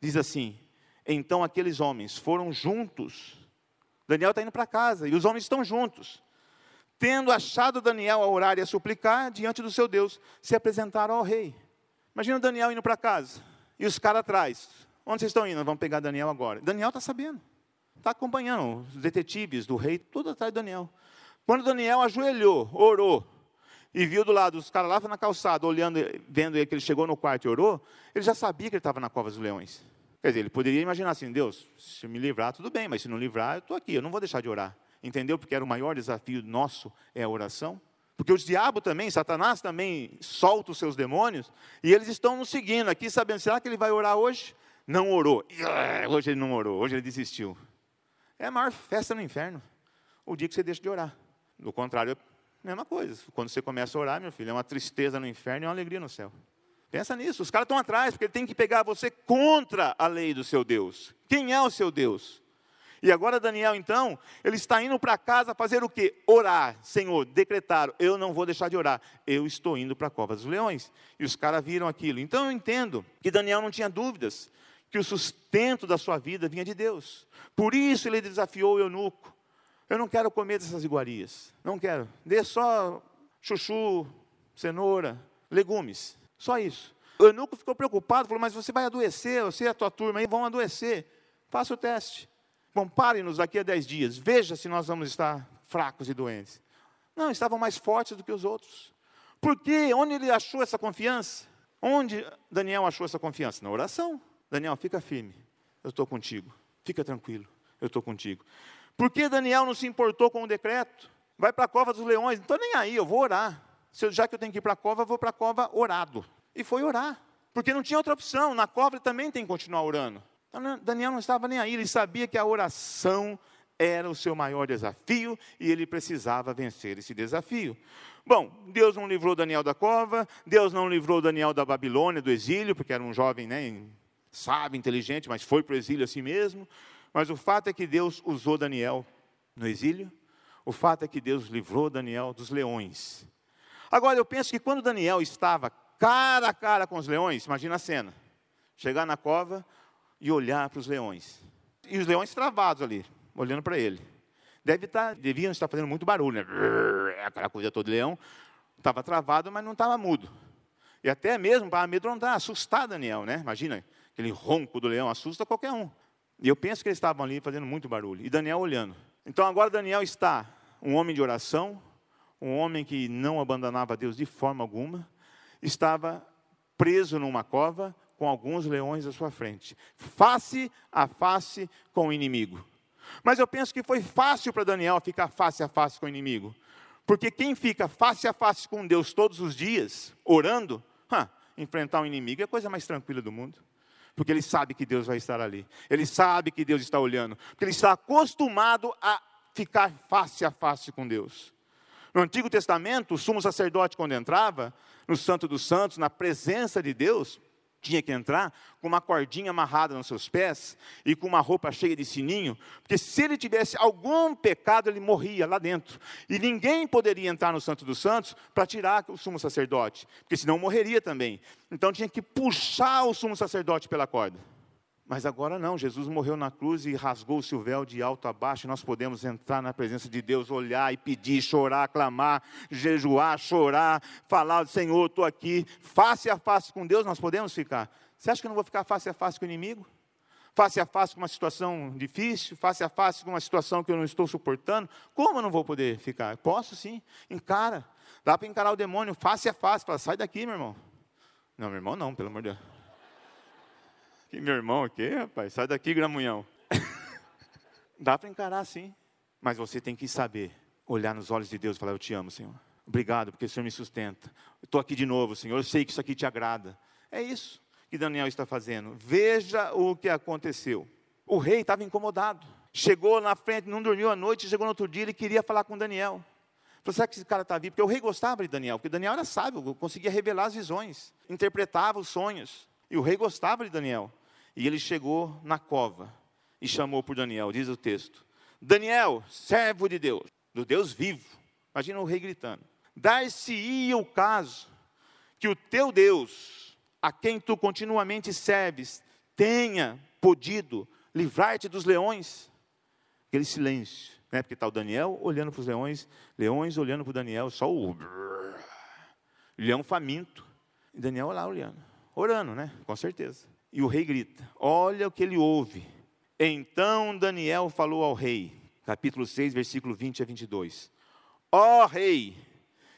diz assim: Então aqueles homens foram juntos. Daniel está indo para casa e os homens estão juntos. Tendo achado Daniel a orar e a suplicar diante do seu Deus, se apresentaram ao rei. Imagina Daniel indo para casa e os caras atrás. Onde vocês estão indo? Vamos pegar Daniel agora. Daniel está sabendo está acompanhando os detetives do rei, tudo atrás de Daniel. Quando Daniel ajoelhou, orou, e viu do lado os caras lá na calçada, olhando, vendo ele que ele chegou no quarto e orou, ele já sabia que ele estava na cova dos leões. Quer dizer, ele poderia imaginar assim, Deus, se me livrar, tudo bem, mas se não livrar, eu estou aqui, eu não vou deixar de orar. Entendeu? Porque era o maior desafio nosso, é a oração. Porque o diabo também, Satanás também solta os seus demônios, e eles estão nos seguindo aqui, sabendo, será que ele vai orar hoje? Não orou. Hoje ele não orou, hoje ele desistiu. É a maior festa no inferno. O dia que você deixa de orar. Do contrário, é a mesma coisa. Quando você começa a orar, meu filho, é uma tristeza no inferno e uma alegria no céu. Pensa nisso. Os caras estão atrás, porque ele tem que pegar você contra a lei do seu Deus. Quem é o seu Deus? E agora Daniel, então, ele está indo para casa fazer o quê? Orar. Senhor, decretar, eu não vou deixar de orar. Eu estou indo para a cova dos leões. E os caras viram aquilo. Então eu entendo que Daniel não tinha dúvidas que o sustento da sua vida vinha de Deus. Por isso ele desafiou o eunuco. Eu não quero comer dessas iguarias. Não quero. Dê só chuchu, cenoura, legumes. Só isso. O eunuco ficou preocupado, falou: Mas você vai adoecer, você e a tua turma aí vão adoecer. Faça o teste. Compare-nos daqui a dez dias. Veja se nós vamos estar fracos e doentes. Não, estavam mais fortes do que os outros. Por quê? Onde ele achou essa confiança? Onde Daniel achou essa confiança? Na oração. Daniel, fica firme. Eu estou contigo. Fica tranquilo. Eu estou contigo. Por que Daniel não se importou com o decreto? Vai para a cova dos leões, não estou nem aí, eu vou orar. Eu, já que eu tenho que ir para a cova, vou para a cova orado. E foi orar, porque não tinha outra opção. Na cova ele também tem que continuar orando. Então, Daniel não estava nem aí, ele sabia que a oração era o seu maior desafio e ele precisava vencer esse desafio. Bom, Deus não livrou Daniel da cova, Deus não livrou Daniel da Babilônia, do exílio, porque era um jovem né, sábio, inteligente, mas foi para o exílio assim mesmo. Mas o fato é que Deus usou Daniel no exílio, o fato é que Deus livrou Daniel dos leões. Agora, eu penso que quando Daniel estava cara a cara com os leões, imagina a cena: chegar na cova e olhar para os leões. E os leões travados ali, olhando para ele. Deve estar, tá, deviam estar fazendo muito barulho, né? Aquela coisa toda de leão. Estava travado, mas não estava mudo. E até mesmo para amedrontar, assustar Daniel, né? Imagina, aquele ronco do leão assusta qualquer um. E eu penso que eles estavam ali fazendo muito barulho. E Daniel olhando. Então agora Daniel está um homem de oração, um homem que não abandonava Deus de forma alguma, estava preso numa cova com alguns leões à sua frente, face a face com o inimigo. Mas eu penso que foi fácil para Daniel ficar face a face com o inimigo, porque quem fica face a face com Deus todos os dias, orando, enfrentar um inimigo é a coisa mais tranquila do mundo porque ele sabe que Deus vai estar ali, ele sabe que Deus está olhando, porque ele está acostumado a ficar face a face com Deus. No Antigo Testamento, o sumo sacerdote, quando entrava no Santo dos Santos, na presença de Deus, tinha que entrar com uma cordinha amarrada nos seus pés e com uma roupa cheia de sininho, porque se ele tivesse algum pecado, ele morria lá dentro. E ninguém poderia entrar no Santo dos Santos para tirar o sumo sacerdote, porque senão morreria também. Então tinha que puxar o sumo sacerdote pela corda. Mas agora não, Jesus morreu na cruz e rasgou-se o véu de alto a baixo, e nós podemos entrar na presença de Deus, olhar e pedir, chorar, clamar, jejuar, chorar, falar, Senhor, estou aqui, face a face com Deus, nós podemos ficar. Você acha que eu não vou ficar face a face com o inimigo? Face a face com uma situação difícil, face a face com uma situação que eu não estou suportando? Como eu não vou poder ficar? Posso sim, encara. Dá para encarar o demônio face a face, fala, sai daqui, meu irmão. Não, meu irmão não, pelo amor de Deus. Que meu irmão aqui, rapaz, sai daqui, gramunhão. Dá para encarar sim, mas você tem que saber olhar nos olhos de Deus e falar: Eu te amo, Senhor. Obrigado, porque o Senhor me sustenta. Estou aqui de novo, Senhor. Eu sei que isso aqui te agrada. É isso que Daniel está fazendo. Veja o que aconteceu. O rei estava incomodado. Chegou na frente, não dormiu a noite, chegou no outro dia, ele queria falar com Daniel. Falou, será que esse cara está vivo? Porque o rei gostava de Daniel, porque Daniel era sábio, conseguia revelar as visões, interpretava os sonhos. E o rei gostava de Daniel. E ele chegou na cova e chamou por Daniel, diz o texto: Daniel, servo de Deus, do Deus vivo. Imagina o rei gritando: Dar-se-ia o caso que o teu Deus, a quem tu continuamente serves, tenha podido livrar-te dos leões. Aquele silêncio, né? porque está o Daniel olhando para os leões, leões olhando para o Daniel, só o leão faminto. E Daniel lá olhando, orando, né? Com certeza. E o rei grita: Olha o que ele ouve. Então Daniel falou ao rei, capítulo 6, versículo 20 a 22. Ó oh, rei,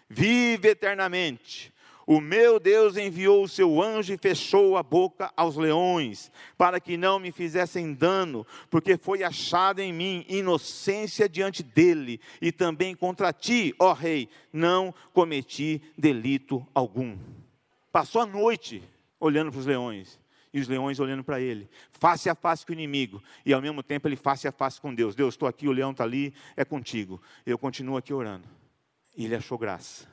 vive eternamente. O meu Deus enviou o seu anjo e fechou a boca aos leões, para que não me fizessem dano, porque foi achada em mim inocência diante dele, e também contra ti, ó rei, não cometi delito algum. Passou a noite olhando para os leões, e os leões olhando para ele, face a face com o inimigo, e ao mesmo tempo ele face a face com Deus. Deus, estou aqui, o leão está ali, é contigo. Eu continuo aqui orando. E ele achou graça.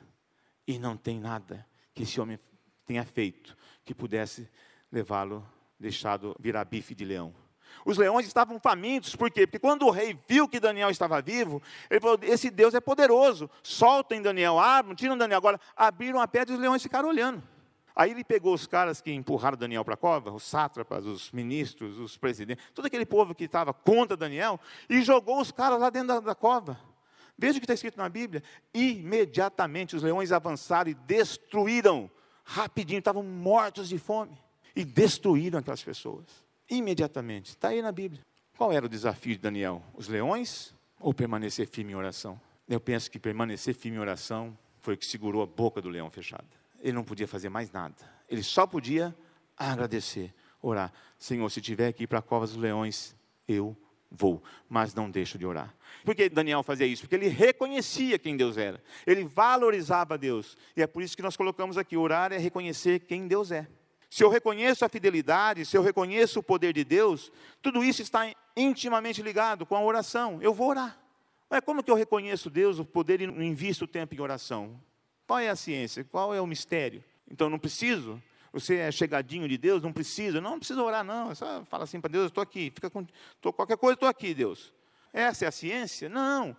E não tem nada que esse homem tenha feito que pudesse levá-lo, deixado virar bife de leão. Os leões estavam famintos, por quê? Porque quando o rei viu que Daniel estava vivo, ele falou: Esse Deus é poderoso, soltem Daniel, abram, tiram Daniel. Agora, abriram a pedra e os leões ficaram olhando. Aí ele pegou os caras que empurraram Daniel para a cova, os sátrapas, os ministros, os presidentes, todo aquele povo que estava contra Daniel, e jogou os caras lá dentro da, da cova. Veja o que está escrito na Bíblia. Imediatamente os leões avançaram e destruíram, rapidinho, estavam mortos de fome, e destruíram aquelas pessoas. Imediatamente. Está aí na Bíblia. Qual era o desafio de Daniel? Os leões ou permanecer firme em oração? Eu penso que permanecer firme em oração foi o que segurou a boca do leão fechada ele não podia fazer mais nada. Ele só podia agradecer, orar. Senhor, se tiver que ir para a cova dos leões, eu Vou, mas não deixo de orar. Por que Daniel fazia isso? Porque ele reconhecia quem Deus era. Ele valorizava Deus. E é por isso que nós colocamos aqui: orar é reconhecer quem Deus é. Se eu reconheço a fidelidade, se eu reconheço o poder de Deus, tudo isso está intimamente ligado com a oração. Eu vou orar. Mas como que eu reconheço Deus, o poder e não invisto tempo em oração? Qual é a ciência? Qual é o mistério? Então não preciso. Você é chegadinho de Deus, não precisa. Não, não precisa orar, não. É só fala assim para Deus, eu estou aqui. Fica com, tô, qualquer coisa, estou aqui, Deus. Essa é a ciência? Não.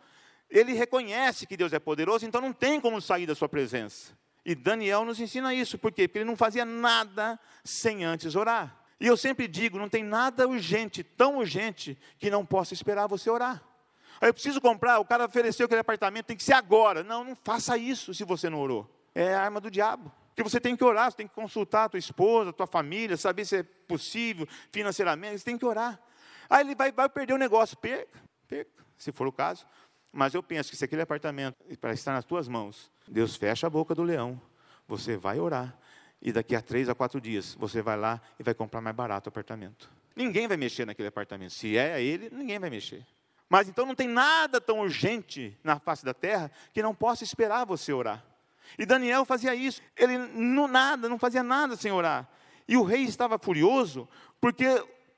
Ele reconhece que Deus é poderoso, então não tem como sair da sua presença. E Daniel nos ensina isso, por quê? Porque ele não fazia nada sem antes orar. E eu sempre digo, não tem nada urgente, tão urgente, que não possa esperar você orar. Aí eu preciso comprar, o cara ofereceu aquele apartamento, tem que ser agora. Não, não faça isso se você não orou. É a arma do diabo. Porque você tem que orar, você tem que consultar a tua esposa, a tua família, saber se é possível financeiramente, você tem que orar. Aí ele vai, vai perder o negócio, perca, perca, se for o caso. Mas eu penso que se aquele apartamento para estar nas tuas mãos, Deus fecha a boca do leão, você vai orar, e daqui a três a quatro dias você vai lá e vai comprar mais barato o apartamento. Ninguém vai mexer naquele apartamento. Se é ele, ninguém vai mexer. Mas então não tem nada tão urgente na face da terra que não possa esperar você orar. E Daniel fazia isso. Ele não nada, não fazia nada sem orar. E o rei estava furioso porque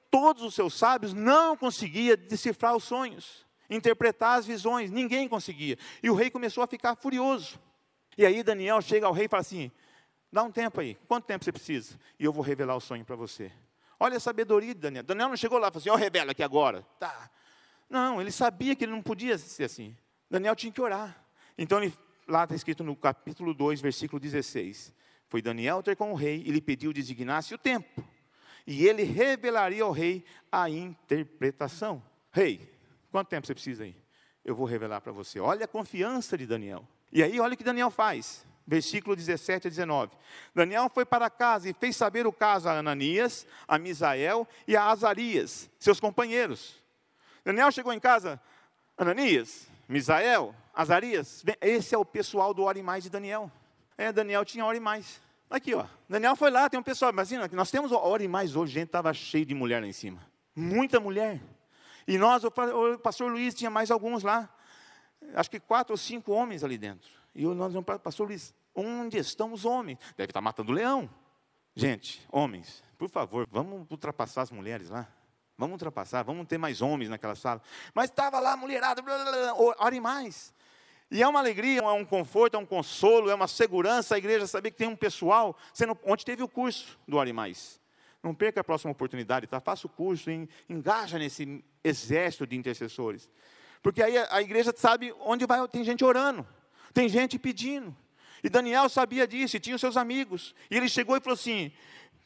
todos os seus sábios não conseguiam decifrar os sonhos interpretar as visões, ninguém conseguia. E o rei começou a ficar furioso. E aí Daniel chega ao rei e fala assim: dá um tempo aí, quanto tempo você precisa? E eu vou revelar o sonho para você. Olha a sabedoria de Daniel. Daniel não chegou lá e falou assim: ó, oh, revela aqui agora. Tá. Não, ele sabia que ele não podia ser assim. Daniel tinha que orar. Então, ele, lá está escrito no capítulo 2, versículo 16: Foi Daniel ter com o rei e lhe pediu designasse o tempo. E ele revelaria ao rei a interpretação. Rei, Quanto tempo você precisa aí? Eu vou revelar para você. Olha a confiança de Daniel. E aí, olha o que Daniel faz. Versículo 17 a 19. Daniel foi para casa e fez saber o caso a Ananias, a Misael e a Azarias, seus companheiros. Daniel chegou em casa, Ananias, Misael, Azarias, esse é o pessoal do Ore Mais de Daniel. É, Daniel tinha Ore Mais. Aqui, ó. Daniel foi lá, tem um pessoal, imagina, nós temos Ore Mais hoje, gente estava cheio de mulher lá em cima. Muita mulher. E nós, o pastor Luiz tinha mais alguns lá, acho que quatro ou cinco homens ali dentro. E nós o pastor Luiz, onde estão os homens? Deve estar matando leão. Gente, homens, por favor, vamos ultrapassar as mulheres lá. Vamos ultrapassar, vamos ter mais homens naquela sala. Mas estava lá a mulherada, blá, blá, blá, ore mais. E é uma alegria, é um conforto, é um consolo, é uma segurança a igreja saber que tem um pessoal, sendo, onde teve o curso do Ore Mais. Não perca a próxima oportunidade, tá? Faça o curso, engaja nesse exército de intercessores. Porque aí a, a igreja sabe onde vai, tem gente orando, tem gente pedindo. E Daniel sabia disso, e tinha os seus amigos. E ele chegou e falou assim,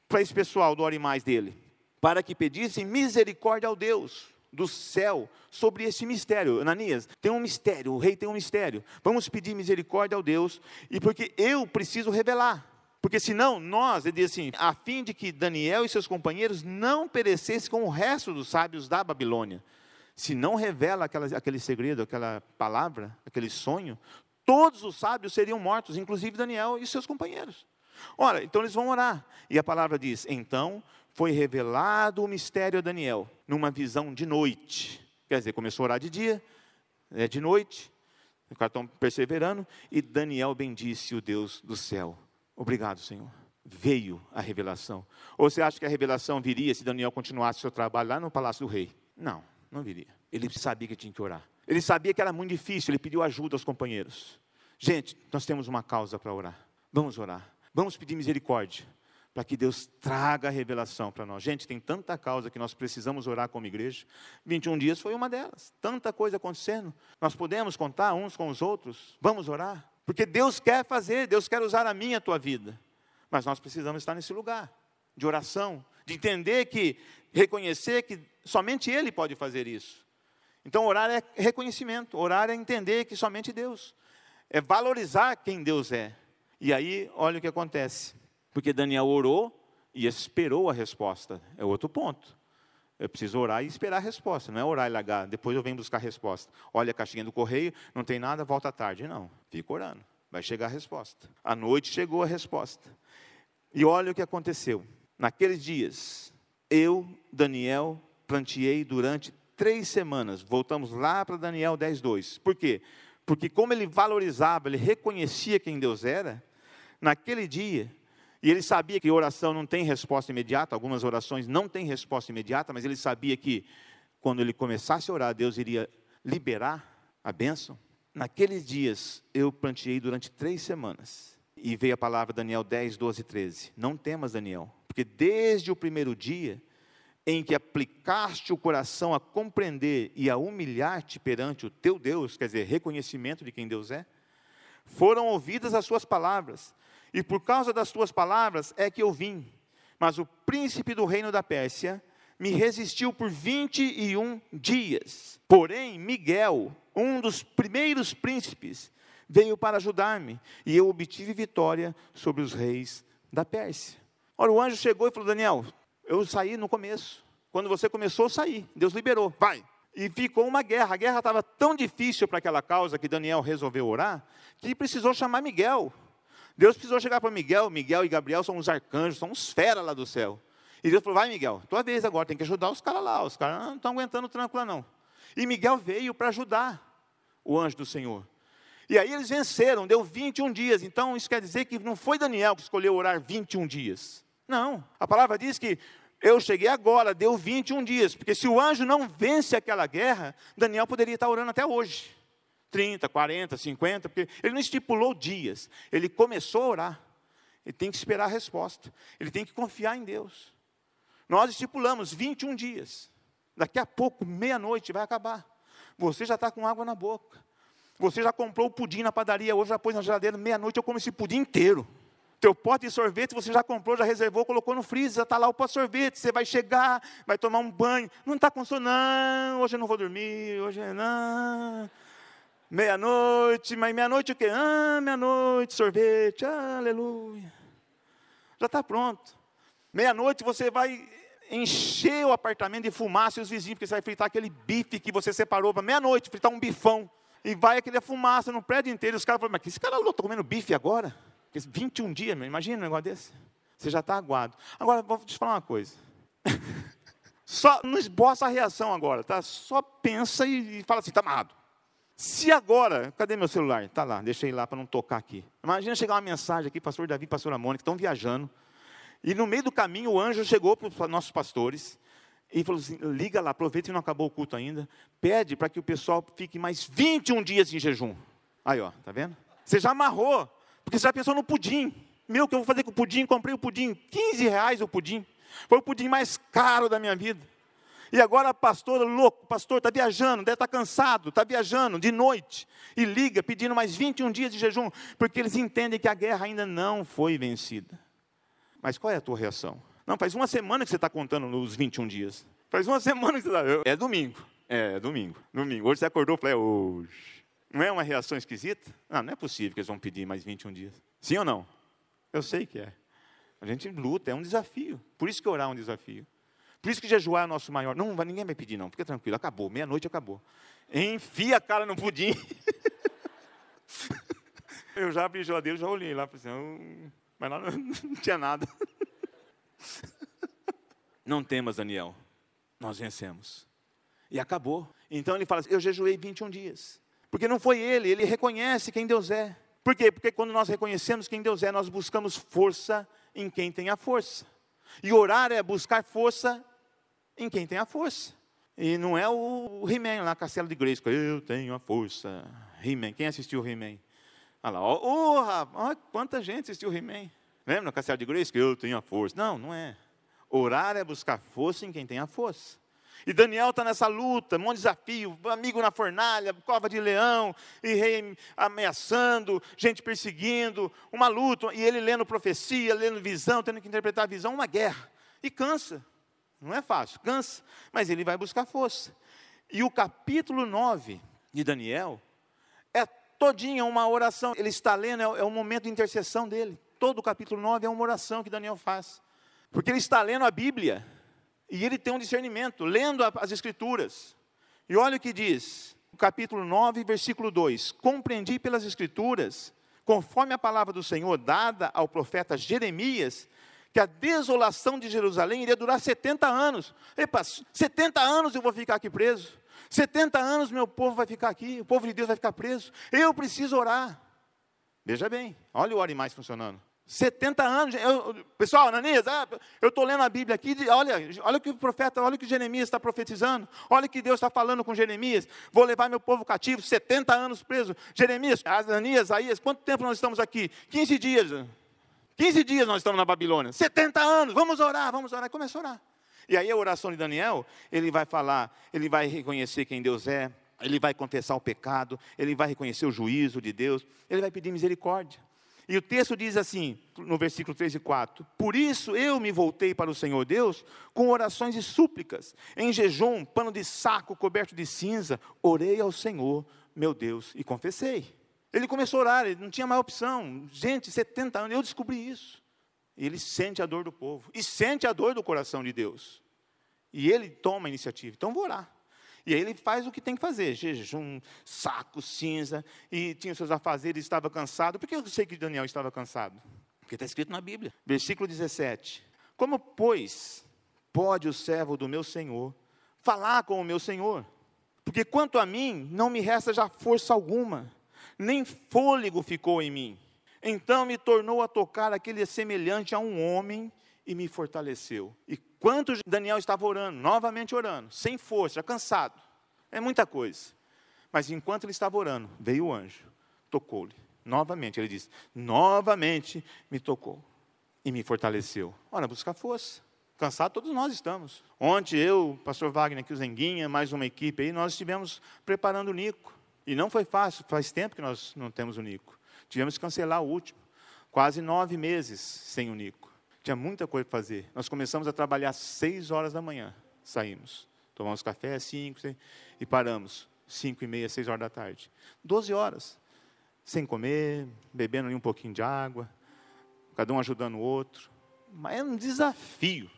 para esse pessoal do Ore Mais dele, para que pedissem misericórdia ao Deus do céu sobre esse mistério. Ananias, tem um mistério, o rei tem um mistério. Vamos pedir misericórdia ao Deus, e porque eu preciso revelar. Porque senão nós, ele diz assim, a fim de que Daniel e seus companheiros não perecessem com o resto dos sábios da Babilônia. Se não revela aquela, aquele segredo, aquela palavra, aquele sonho, todos os sábios seriam mortos, inclusive Daniel e seus companheiros. Ora, então eles vão orar. E a palavra diz: então foi revelado o mistério a Daniel, numa visão de noite. Quer dizer, começou a orar de dia, é de noite, os caras estão perseverando, e Daniel bendisse o Deus do céu. Obrigado, Senhor. Veio a revelação. Ou você acha que a revelação viria se Daniel continuasse seu trabalho lá no palácio do rei? Não, não viria. Ele sabia que tinha que orar. Ele sabia que era muito difícil, ele pediu ajuda aos companheiros. Gente, nós temos uma causa para orar. Vamos orar. Vamos pedir misericórdia para que Deus traga a revelação para nós. Gente, tem tanta causa que nós precisamos orar como igreja. 21 dias foi uma delas. Tanta coisa acontecendo. Nós podemos contar uns com os outros. Vamos orar. Porque Deus quer fazer, Deus quer usar a minha a tua vida. Mas nós precisamos estar nesse lugar de oração, de entender que, reconhecer que somente Ele pode fazer isso. Então, orar é reconhecimento, orar é entender que somente Deus, é valorizar quem Deus é. E aí, olha o que acontece. Porque Daniel orou e esperou a resposta. É outro ponto. Eu preciso orar e esperar a resposta, não é orar e largar, depois eu venho buscar a resposta. Olha a caixinha do correio, não tem nada, volta à tarde. Não, fica orando, vai chegar a resposta. À noite chegou a resposta. E olha o que aconteceu. Naqueles dias, eu, Daniel, planteei durante três semanas. Voltamos lá para Daniel 10, 2. Por quê? Porque como ele valorizava, ele reconhecia quem Deus era, naquele dia, e ele sabia que oração não tem resposta imediata, algumas orações não têm resposta imediata, mas ele sabia que quando ele começasse a orar, Deus iria liberar a bênção. Naqueles dias, eu planteei durante três semanas. E veio a palavra Daniel 10, 12 13. Não temas, Daniel, porque desde o primeiro dia em que aplicaste o coração a compreender e a humilhar-te perante o teu Deus, quer dizer, reconhecimento de quem Deus é, foram ouvidas as suas palavras, e por causa das tuas palavras é que eu vim. Mas o príncipe do reino da Pérsia me resistiu por 21 dias. Porém, Miguel, um dos primeiros príncipes, veio para ajudar-me, e eu obtive vitória sobre os reis da Pérsia. Ora, o anjo chegou e falou: Daniel, eu saí no começo. Quando você começou, saí. Deus liberou. Vai. E ficou uma guerra. A guerra estava tão difícil para aquela causa que Daniel resolveu orar, que precisou chamar Miguel. Deus precisou chegar para Miguel. Miguel e Gabriel são os arcanjos, são os feras lá do céu. E Deus falou: vai, Miguel, tua vez agora, tem que ajudar os caras lá. Os caras não estão aguentando tranquilo, não. E Miguel veio para ajudar o anjo do Senhor. E aí eles venceram, deu 21 dias. Então isso quer dizer que não foi Daniel que escolheu orar 21 dias. Não. A palavra diz que eu cheguei agora, deu 21 dias. Porque se o anjo não vence aquela guerra, Daniel poderia estar orando até hoje. 30, 40, 50, porque ele não estipulou dias. Ele começou a orar. Ele tem que esperar a resposta. Ele tem que confiar em Deus. Nós estipulamos 21 dias. Daqui a pouco, meia-noite, vai acabar. Você já está com água na boca. Você já comprou o pudim na padaria hoje, já pôs na geladeira, meia-noite eu como esse pudim inteiro. Teu pote de sorvete você já comprou, já reservou, colocou no freezer, já está lá o pote de sorvete. Você vai chegar, vai tomar um banho. Não está com sono, não, hoje eu não vou dormir, hoje não. Meia-noite, mas meia-noite o quê? Ah, meia-noite, sorvete, aleluia. Já está pronto. Meia-noite você vai encher o apartamento de fumaça e os vizinhos, porque você vai fritar aquele bife que você separou para meia-noite, fritar um bifão. E vai aquele fumaça no prédio inteiro. E os caras falam, mas esse cara louco, comendo bife agora? 21 dias, imagina um negócio desse. Você já está aguado. Agora, vou te falar uma coisa. Só não esboça a reação agora, tá? Só pensa e, e fala assim, está amarrado. Se agora, cadê meu celular? Está lá, deixei lá para não tocar aqui. Imagina chegar uma mensagem aqui, pastor Davi, pastora Mônica, estão viajando. E no meio do caminho o anjo chegou para os nossos pastores e falou assim: liga lá, aproveita que não acabou o culto ainda. Pede para que o pessoal fique mais 21 dias em jejum. Aí, ó, tá vendo? Você já amarrou. Porque você já pensou no pudim. Meu, o que eu vou fazer com o pudim? Comprei o pudim, 15 reais o pudim. Foi o pudim mais caro da minha vida. E agora a pastora, louco, pastor, está viajando, deve estar tá cansado, está viajando de noite. E liga pedindo mais 21 dias de jejum, porque eles entendem que a guerra ainda não foi vencida. Mas qual é a tua reação? Não, faz uma semana que você está contando nos 21 dias. Faz uma semana que você está. É domingo. É, é domingo. Domingo. Hoje você acordou e falou, é hoje. Não é uma reação esquisita? Não, não é possível que eles vão pedir mais 21 dias. Sim ou não? Eu sei que é. A gente luta, é um desafio. Por isso que orar é um desafio. Por isso que jejuar é o nosso maior. Não, ninguém vai pedir, não. Fica tranquilo, acabou. Meia-noite acabou. Enfia a cara no pudim. eu já abri a geladeira, já olhei lá, assim, oh, mas lá não, não tinha nada. Não temas, Daniel. Nós vencemos. E acabou. Então ele fala assim, eu jejuei 21 dias. Porque não foi ele, ele reconhece quem Deus é. Por quê? Porque quando nós reconhecemos quem Deus é, nós buscamos força em quem tem a força. E orar é buscar força em quem tem a força. E não é o He-Man lá, Castelo de Grayskull. Eu tenho a força. He-Man. Quem assistiu o He-Man? Olha lá. Oh, rapaz, quanta gente assistiu o He-Man. Lembra no Castelo de Grayskull? Eu tenho a força. Não, não é. Orar é buscar força em quem tem a força. E Daniel está nessa luta, um desafio, amigo na fornalha, cova de leão, e rei ameaçando, gente perseguindo, uma luta, e ele lendo profecia, lendo visão, tendo que interpretar a visão, uma guerra. E cansa. Não é fácil, cansa, mas ele vai buscar força. E o capítulo 9 de Daniel é todinha uma oração. Ele está lendo, é, é o momento de intercessão dele. Todo o capítulo 9 é uma oração que Daniel faz. Porque ele está lendo a Bíblia e ele tem um discernimento, lendo as Escrituras. E olha o que diz, capítulo 9, versículo 2: Compreendi pelas Escrituras, conforme a palavra do Senhor dada ao profeta Jeremias, que a desolação de Jerusalém iria durar 70 anos. Epa, 70 anos eu vou ficar aqui preso. 70 anos meu povo vai ficar aqui, o povo de Deus vai ficar preso. Eu preciso orar. Veja bem, olha o ore mais funcionando. 70 anos, eu, pessoal, Ananias, ah, eu estou lendo a Bíblia aqui, olha, olha o que o profeta, olha o que Jeremias está profetizando, olha o que Deus está falando com Jeremias, vou levar meu povo cativo, 70 anos preso. Jeremias, Ananias, Aías, quanto tempo nós estamos aqui? 15 dias. 15 dias nós estamos na Babilônia, 70 anos, vamos orar, vamos orar, começa a orar. E aí a oração de Daniel, ele vai falar, ele vai reconhecer quem Deus é, ele vai confessar o pecado, ele vai reconhecer o juízo de Deus, ele vai pedir misericórdia. E o texto diz assim, no versículo 3 e 4: Por isso eu me voltei para o Senhor Deus com orações e súplicas, em jejum, pano de saco coberto de cinza, orei ao Senhor, meu Deus, e confessei. Ele começou a orar, ele não tinha mais opção. Gente, 70 anos, eu descobri isso. Ele sente a dor do povo, e sente a dor do coração de Deus. E ele toma a iniciativa. Então vou orar. E aí ele faz o que tem que fazer, jejum, saco, cinza, e tinha seus afazeres, estava cansado. Por que eu sei que Daniel estava cansado? Porque está escrito na Bíblia. Versículo 17. Como, pois, pode o servo do meu Senhor falar com o meu Senhor? Porque quanto a mim, não me resta já força alguma, nem fôlego ficou em mim. Então me tornou a tocar aquele semelhante a um homem e me fortaleceu. E quanto Daniel estava orando, novamente orando, sem força, cansado, é muita coisa. Mas enquanto ele estava orando, veio o anjo, tocou-lhe. Novamente, ele disse: novamente me tocou e me fortaleceu. Olha, buscar força. Cansado todos nós estamos. Ontem eu, pastor Wagner, aqui o Zenguinha, mais uma equipe aí, nós estivemos preparando o Nico. E não foi fácil, faz tempo que nós não temos o Nico. Tivemos que cancelar o último. Quase nove meses sem o Nico. Tinha muita coisa para fazer. Nós começamos a trabalhar às seis horas da manhã. Saímos. Tomamos café às cinco e paramos. Cinco e meia, seis horas da tarde. Doze horas. Sem comer, bebendo ali um pouquinho de água. Cada um ajudando o outro. Mas é um desafio.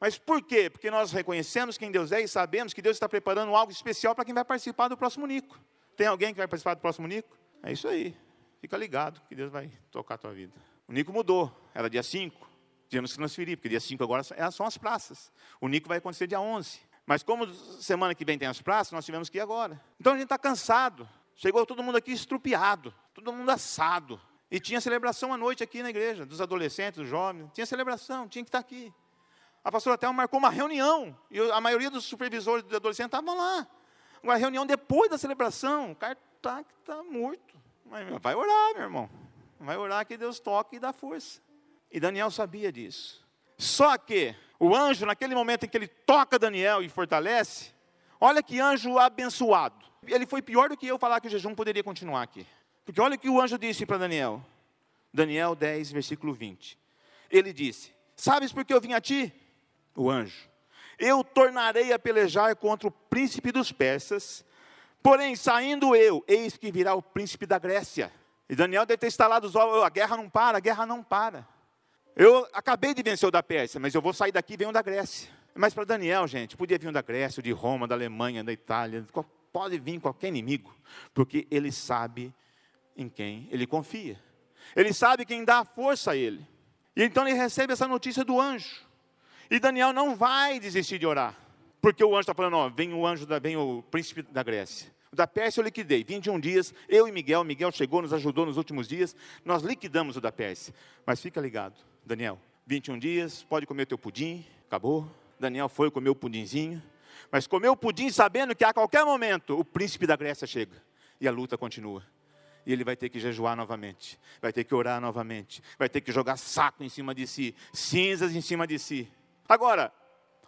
Mas por quê? Porque nós reconhecemos quem Deus é e sabemos que Deus está preparando algo especial para quem vai participar do próximo Nico. Tem alguém que vai participar do próximo Nico? É isso aí. Fica ligado que Deus vai tocar a tua vida. O Nico mudou. Era dia 5. Tivemos que transferir, porque dia 5 agora é, são as praças. O Nico vai acontecer dia 11. Mas como semana que vem tem as praças, nós tivemos que ir agora. Então a gente está cansado. Chegou todo mundo aqui estrupiado, todo mundo assado. E tinha celebração à noite aqui na igreja, dos adolescentes, dos jovens. Tinha celebração, tinha que estar aqui. A pastora Thelma marcou uma reunião. E a maioria dos supervisores dos adolescentes estavam lá. Uma reunião depois da celebração. O cara está tá morto. Mas vai orar, meu irmão. Vai orar que Deus toque e dá força. E Daniel sabia disso. Só que o anjo, naquele momento em que ele toca Daniel e fortalece, olha que anjo abençoado. Ele foi pior do que eu falar que o jejum poderia continuar aqui. Porque olha o que o anjo disse para Daniel. Daniel 10, versículo 20. Ele disse: Sabes por que eu vim a ti? O anjo. Eu tornarei a pelejar contra o príncipe dos persas, porém, saindo eu, eis que virá o príncipe da Grécia. E Daniel deve ter instalado os olhos, a guerra não para, a guerra não para. Eu acabei de vencer o da Pérsia, mas eu vou sair daqui e venho da Grécia. Mas para Daniel, gente, podia vir da Grécia, de Roma, da Alemanha, da Itália, pode vir qualquer inimigo, porque ele sabe em quem ele confia. Ele sabe quem dá a força a ele. E então ele recebe essa notícia do anjo. E Daniel não vai desistir de orar, porque o anjo está falando: ó, vem o anjo, da, vem o príncipe da Grécia. O da Pérsia eu liquidei. 21 dias, eu e Miguel, Miguel chegou, nos ajudou nos últimos dias, nós liquidamos o da Pérsia. Mas fica ligado, Daniel, 21 dias, pode comer o teu pudim, acabou. Daniel foi comer o pudinzinho, mas comeu o pudim sabendo que a qualquer momento o príncipe da Grécia chega e a luta continua. E ele vai ter que jejuar novamente, vai ter que orar novamente, vai ter que jogar saco em cima de si, cinzas em cima de si. Agora,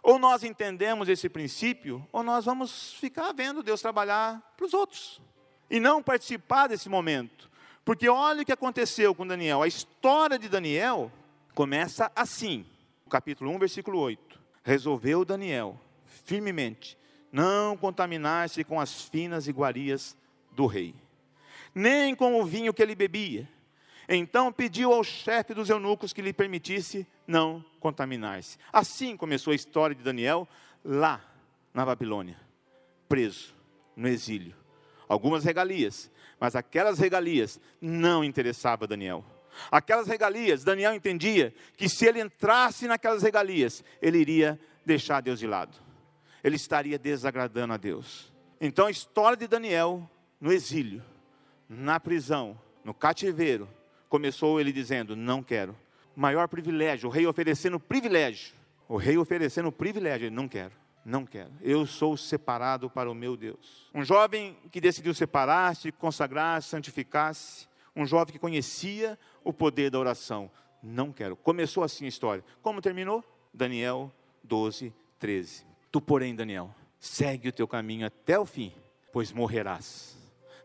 ou nós entendemos esse princípio, ou nós vamos ficar vendo Deus trabalhar para os outros e não participar desse momento. Porque olha o que aconteceu com Daniel. A história de Daniel começa assim, capítulo 1, versículo 8. Resolveu Daniel, firmemente, não contaminar-se com as finas iguarias do rei, nem com o vinho que ele bebia. Então pediu ao chefe dos eunucos que lhe permitisse não contaminar-se. Assim começou a história de Daniel lá na Babilônia, preso, no exílio. Algumas regalias, mas aquelas regalias não interessavam Daniel. Aquelas regalias, Daniel entendia que se ele entrasse naquelas regalias, ele iria deixar Deus de lado. Ele estaria desagradando a Deus. Então a história de Daniel no exílio, na prisão, no cativeiro, começou ele dizendo: Não quero. Maior privilégio, o rei oferecendo privilégio. O rei oferecendo privilégio, ele não quero, não quero. Eu sou separado para o meu Deus. Um jovem que decidiu separar-se, consagrar-se, santificar-se. Um jovem que conhecia o poder da oração. Não quero. Começou assim a história. Como terminou? Daniel 12, 13. Tu, porém, Daniel, segue o teu caminho até o fim, pois morrerás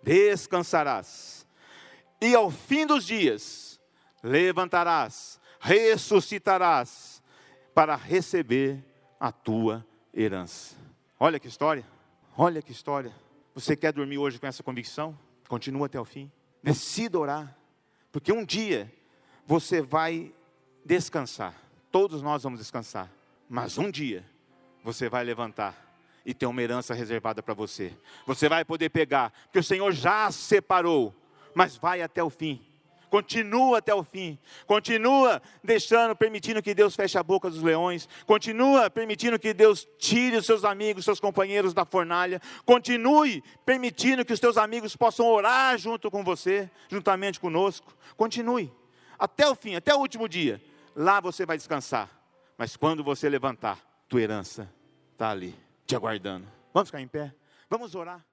descansarás, e ao fim dos dias levantarás, ressuscitarás, para receber a tua herança. Olha que história, olha que história. Você quer dormir hoje com essa convicção? Continua até o fim. Decida orar, porque um dia você vai descansar. Todos nós vamos descansar, mas um dia você vai levantar e tem uma herança reservada para você. Você vai poder pegar, porque o Senhor já separou, mas vai até o fim. Continua até o fim. Continua deixando, permitindo que Deus feche a boca dos leões. Continua permitindo que Deus tire os seus amigos, seus companheiros da fornalha. Continue permitindo que os teus amigos possam orar junto com você, juntamente conosco. Continue até o fim, até o último dia. Lá você vai descansar. Mas quando você levantar, tua herança está ali te aguardando. Vamos ficar em pé? Vamos orar.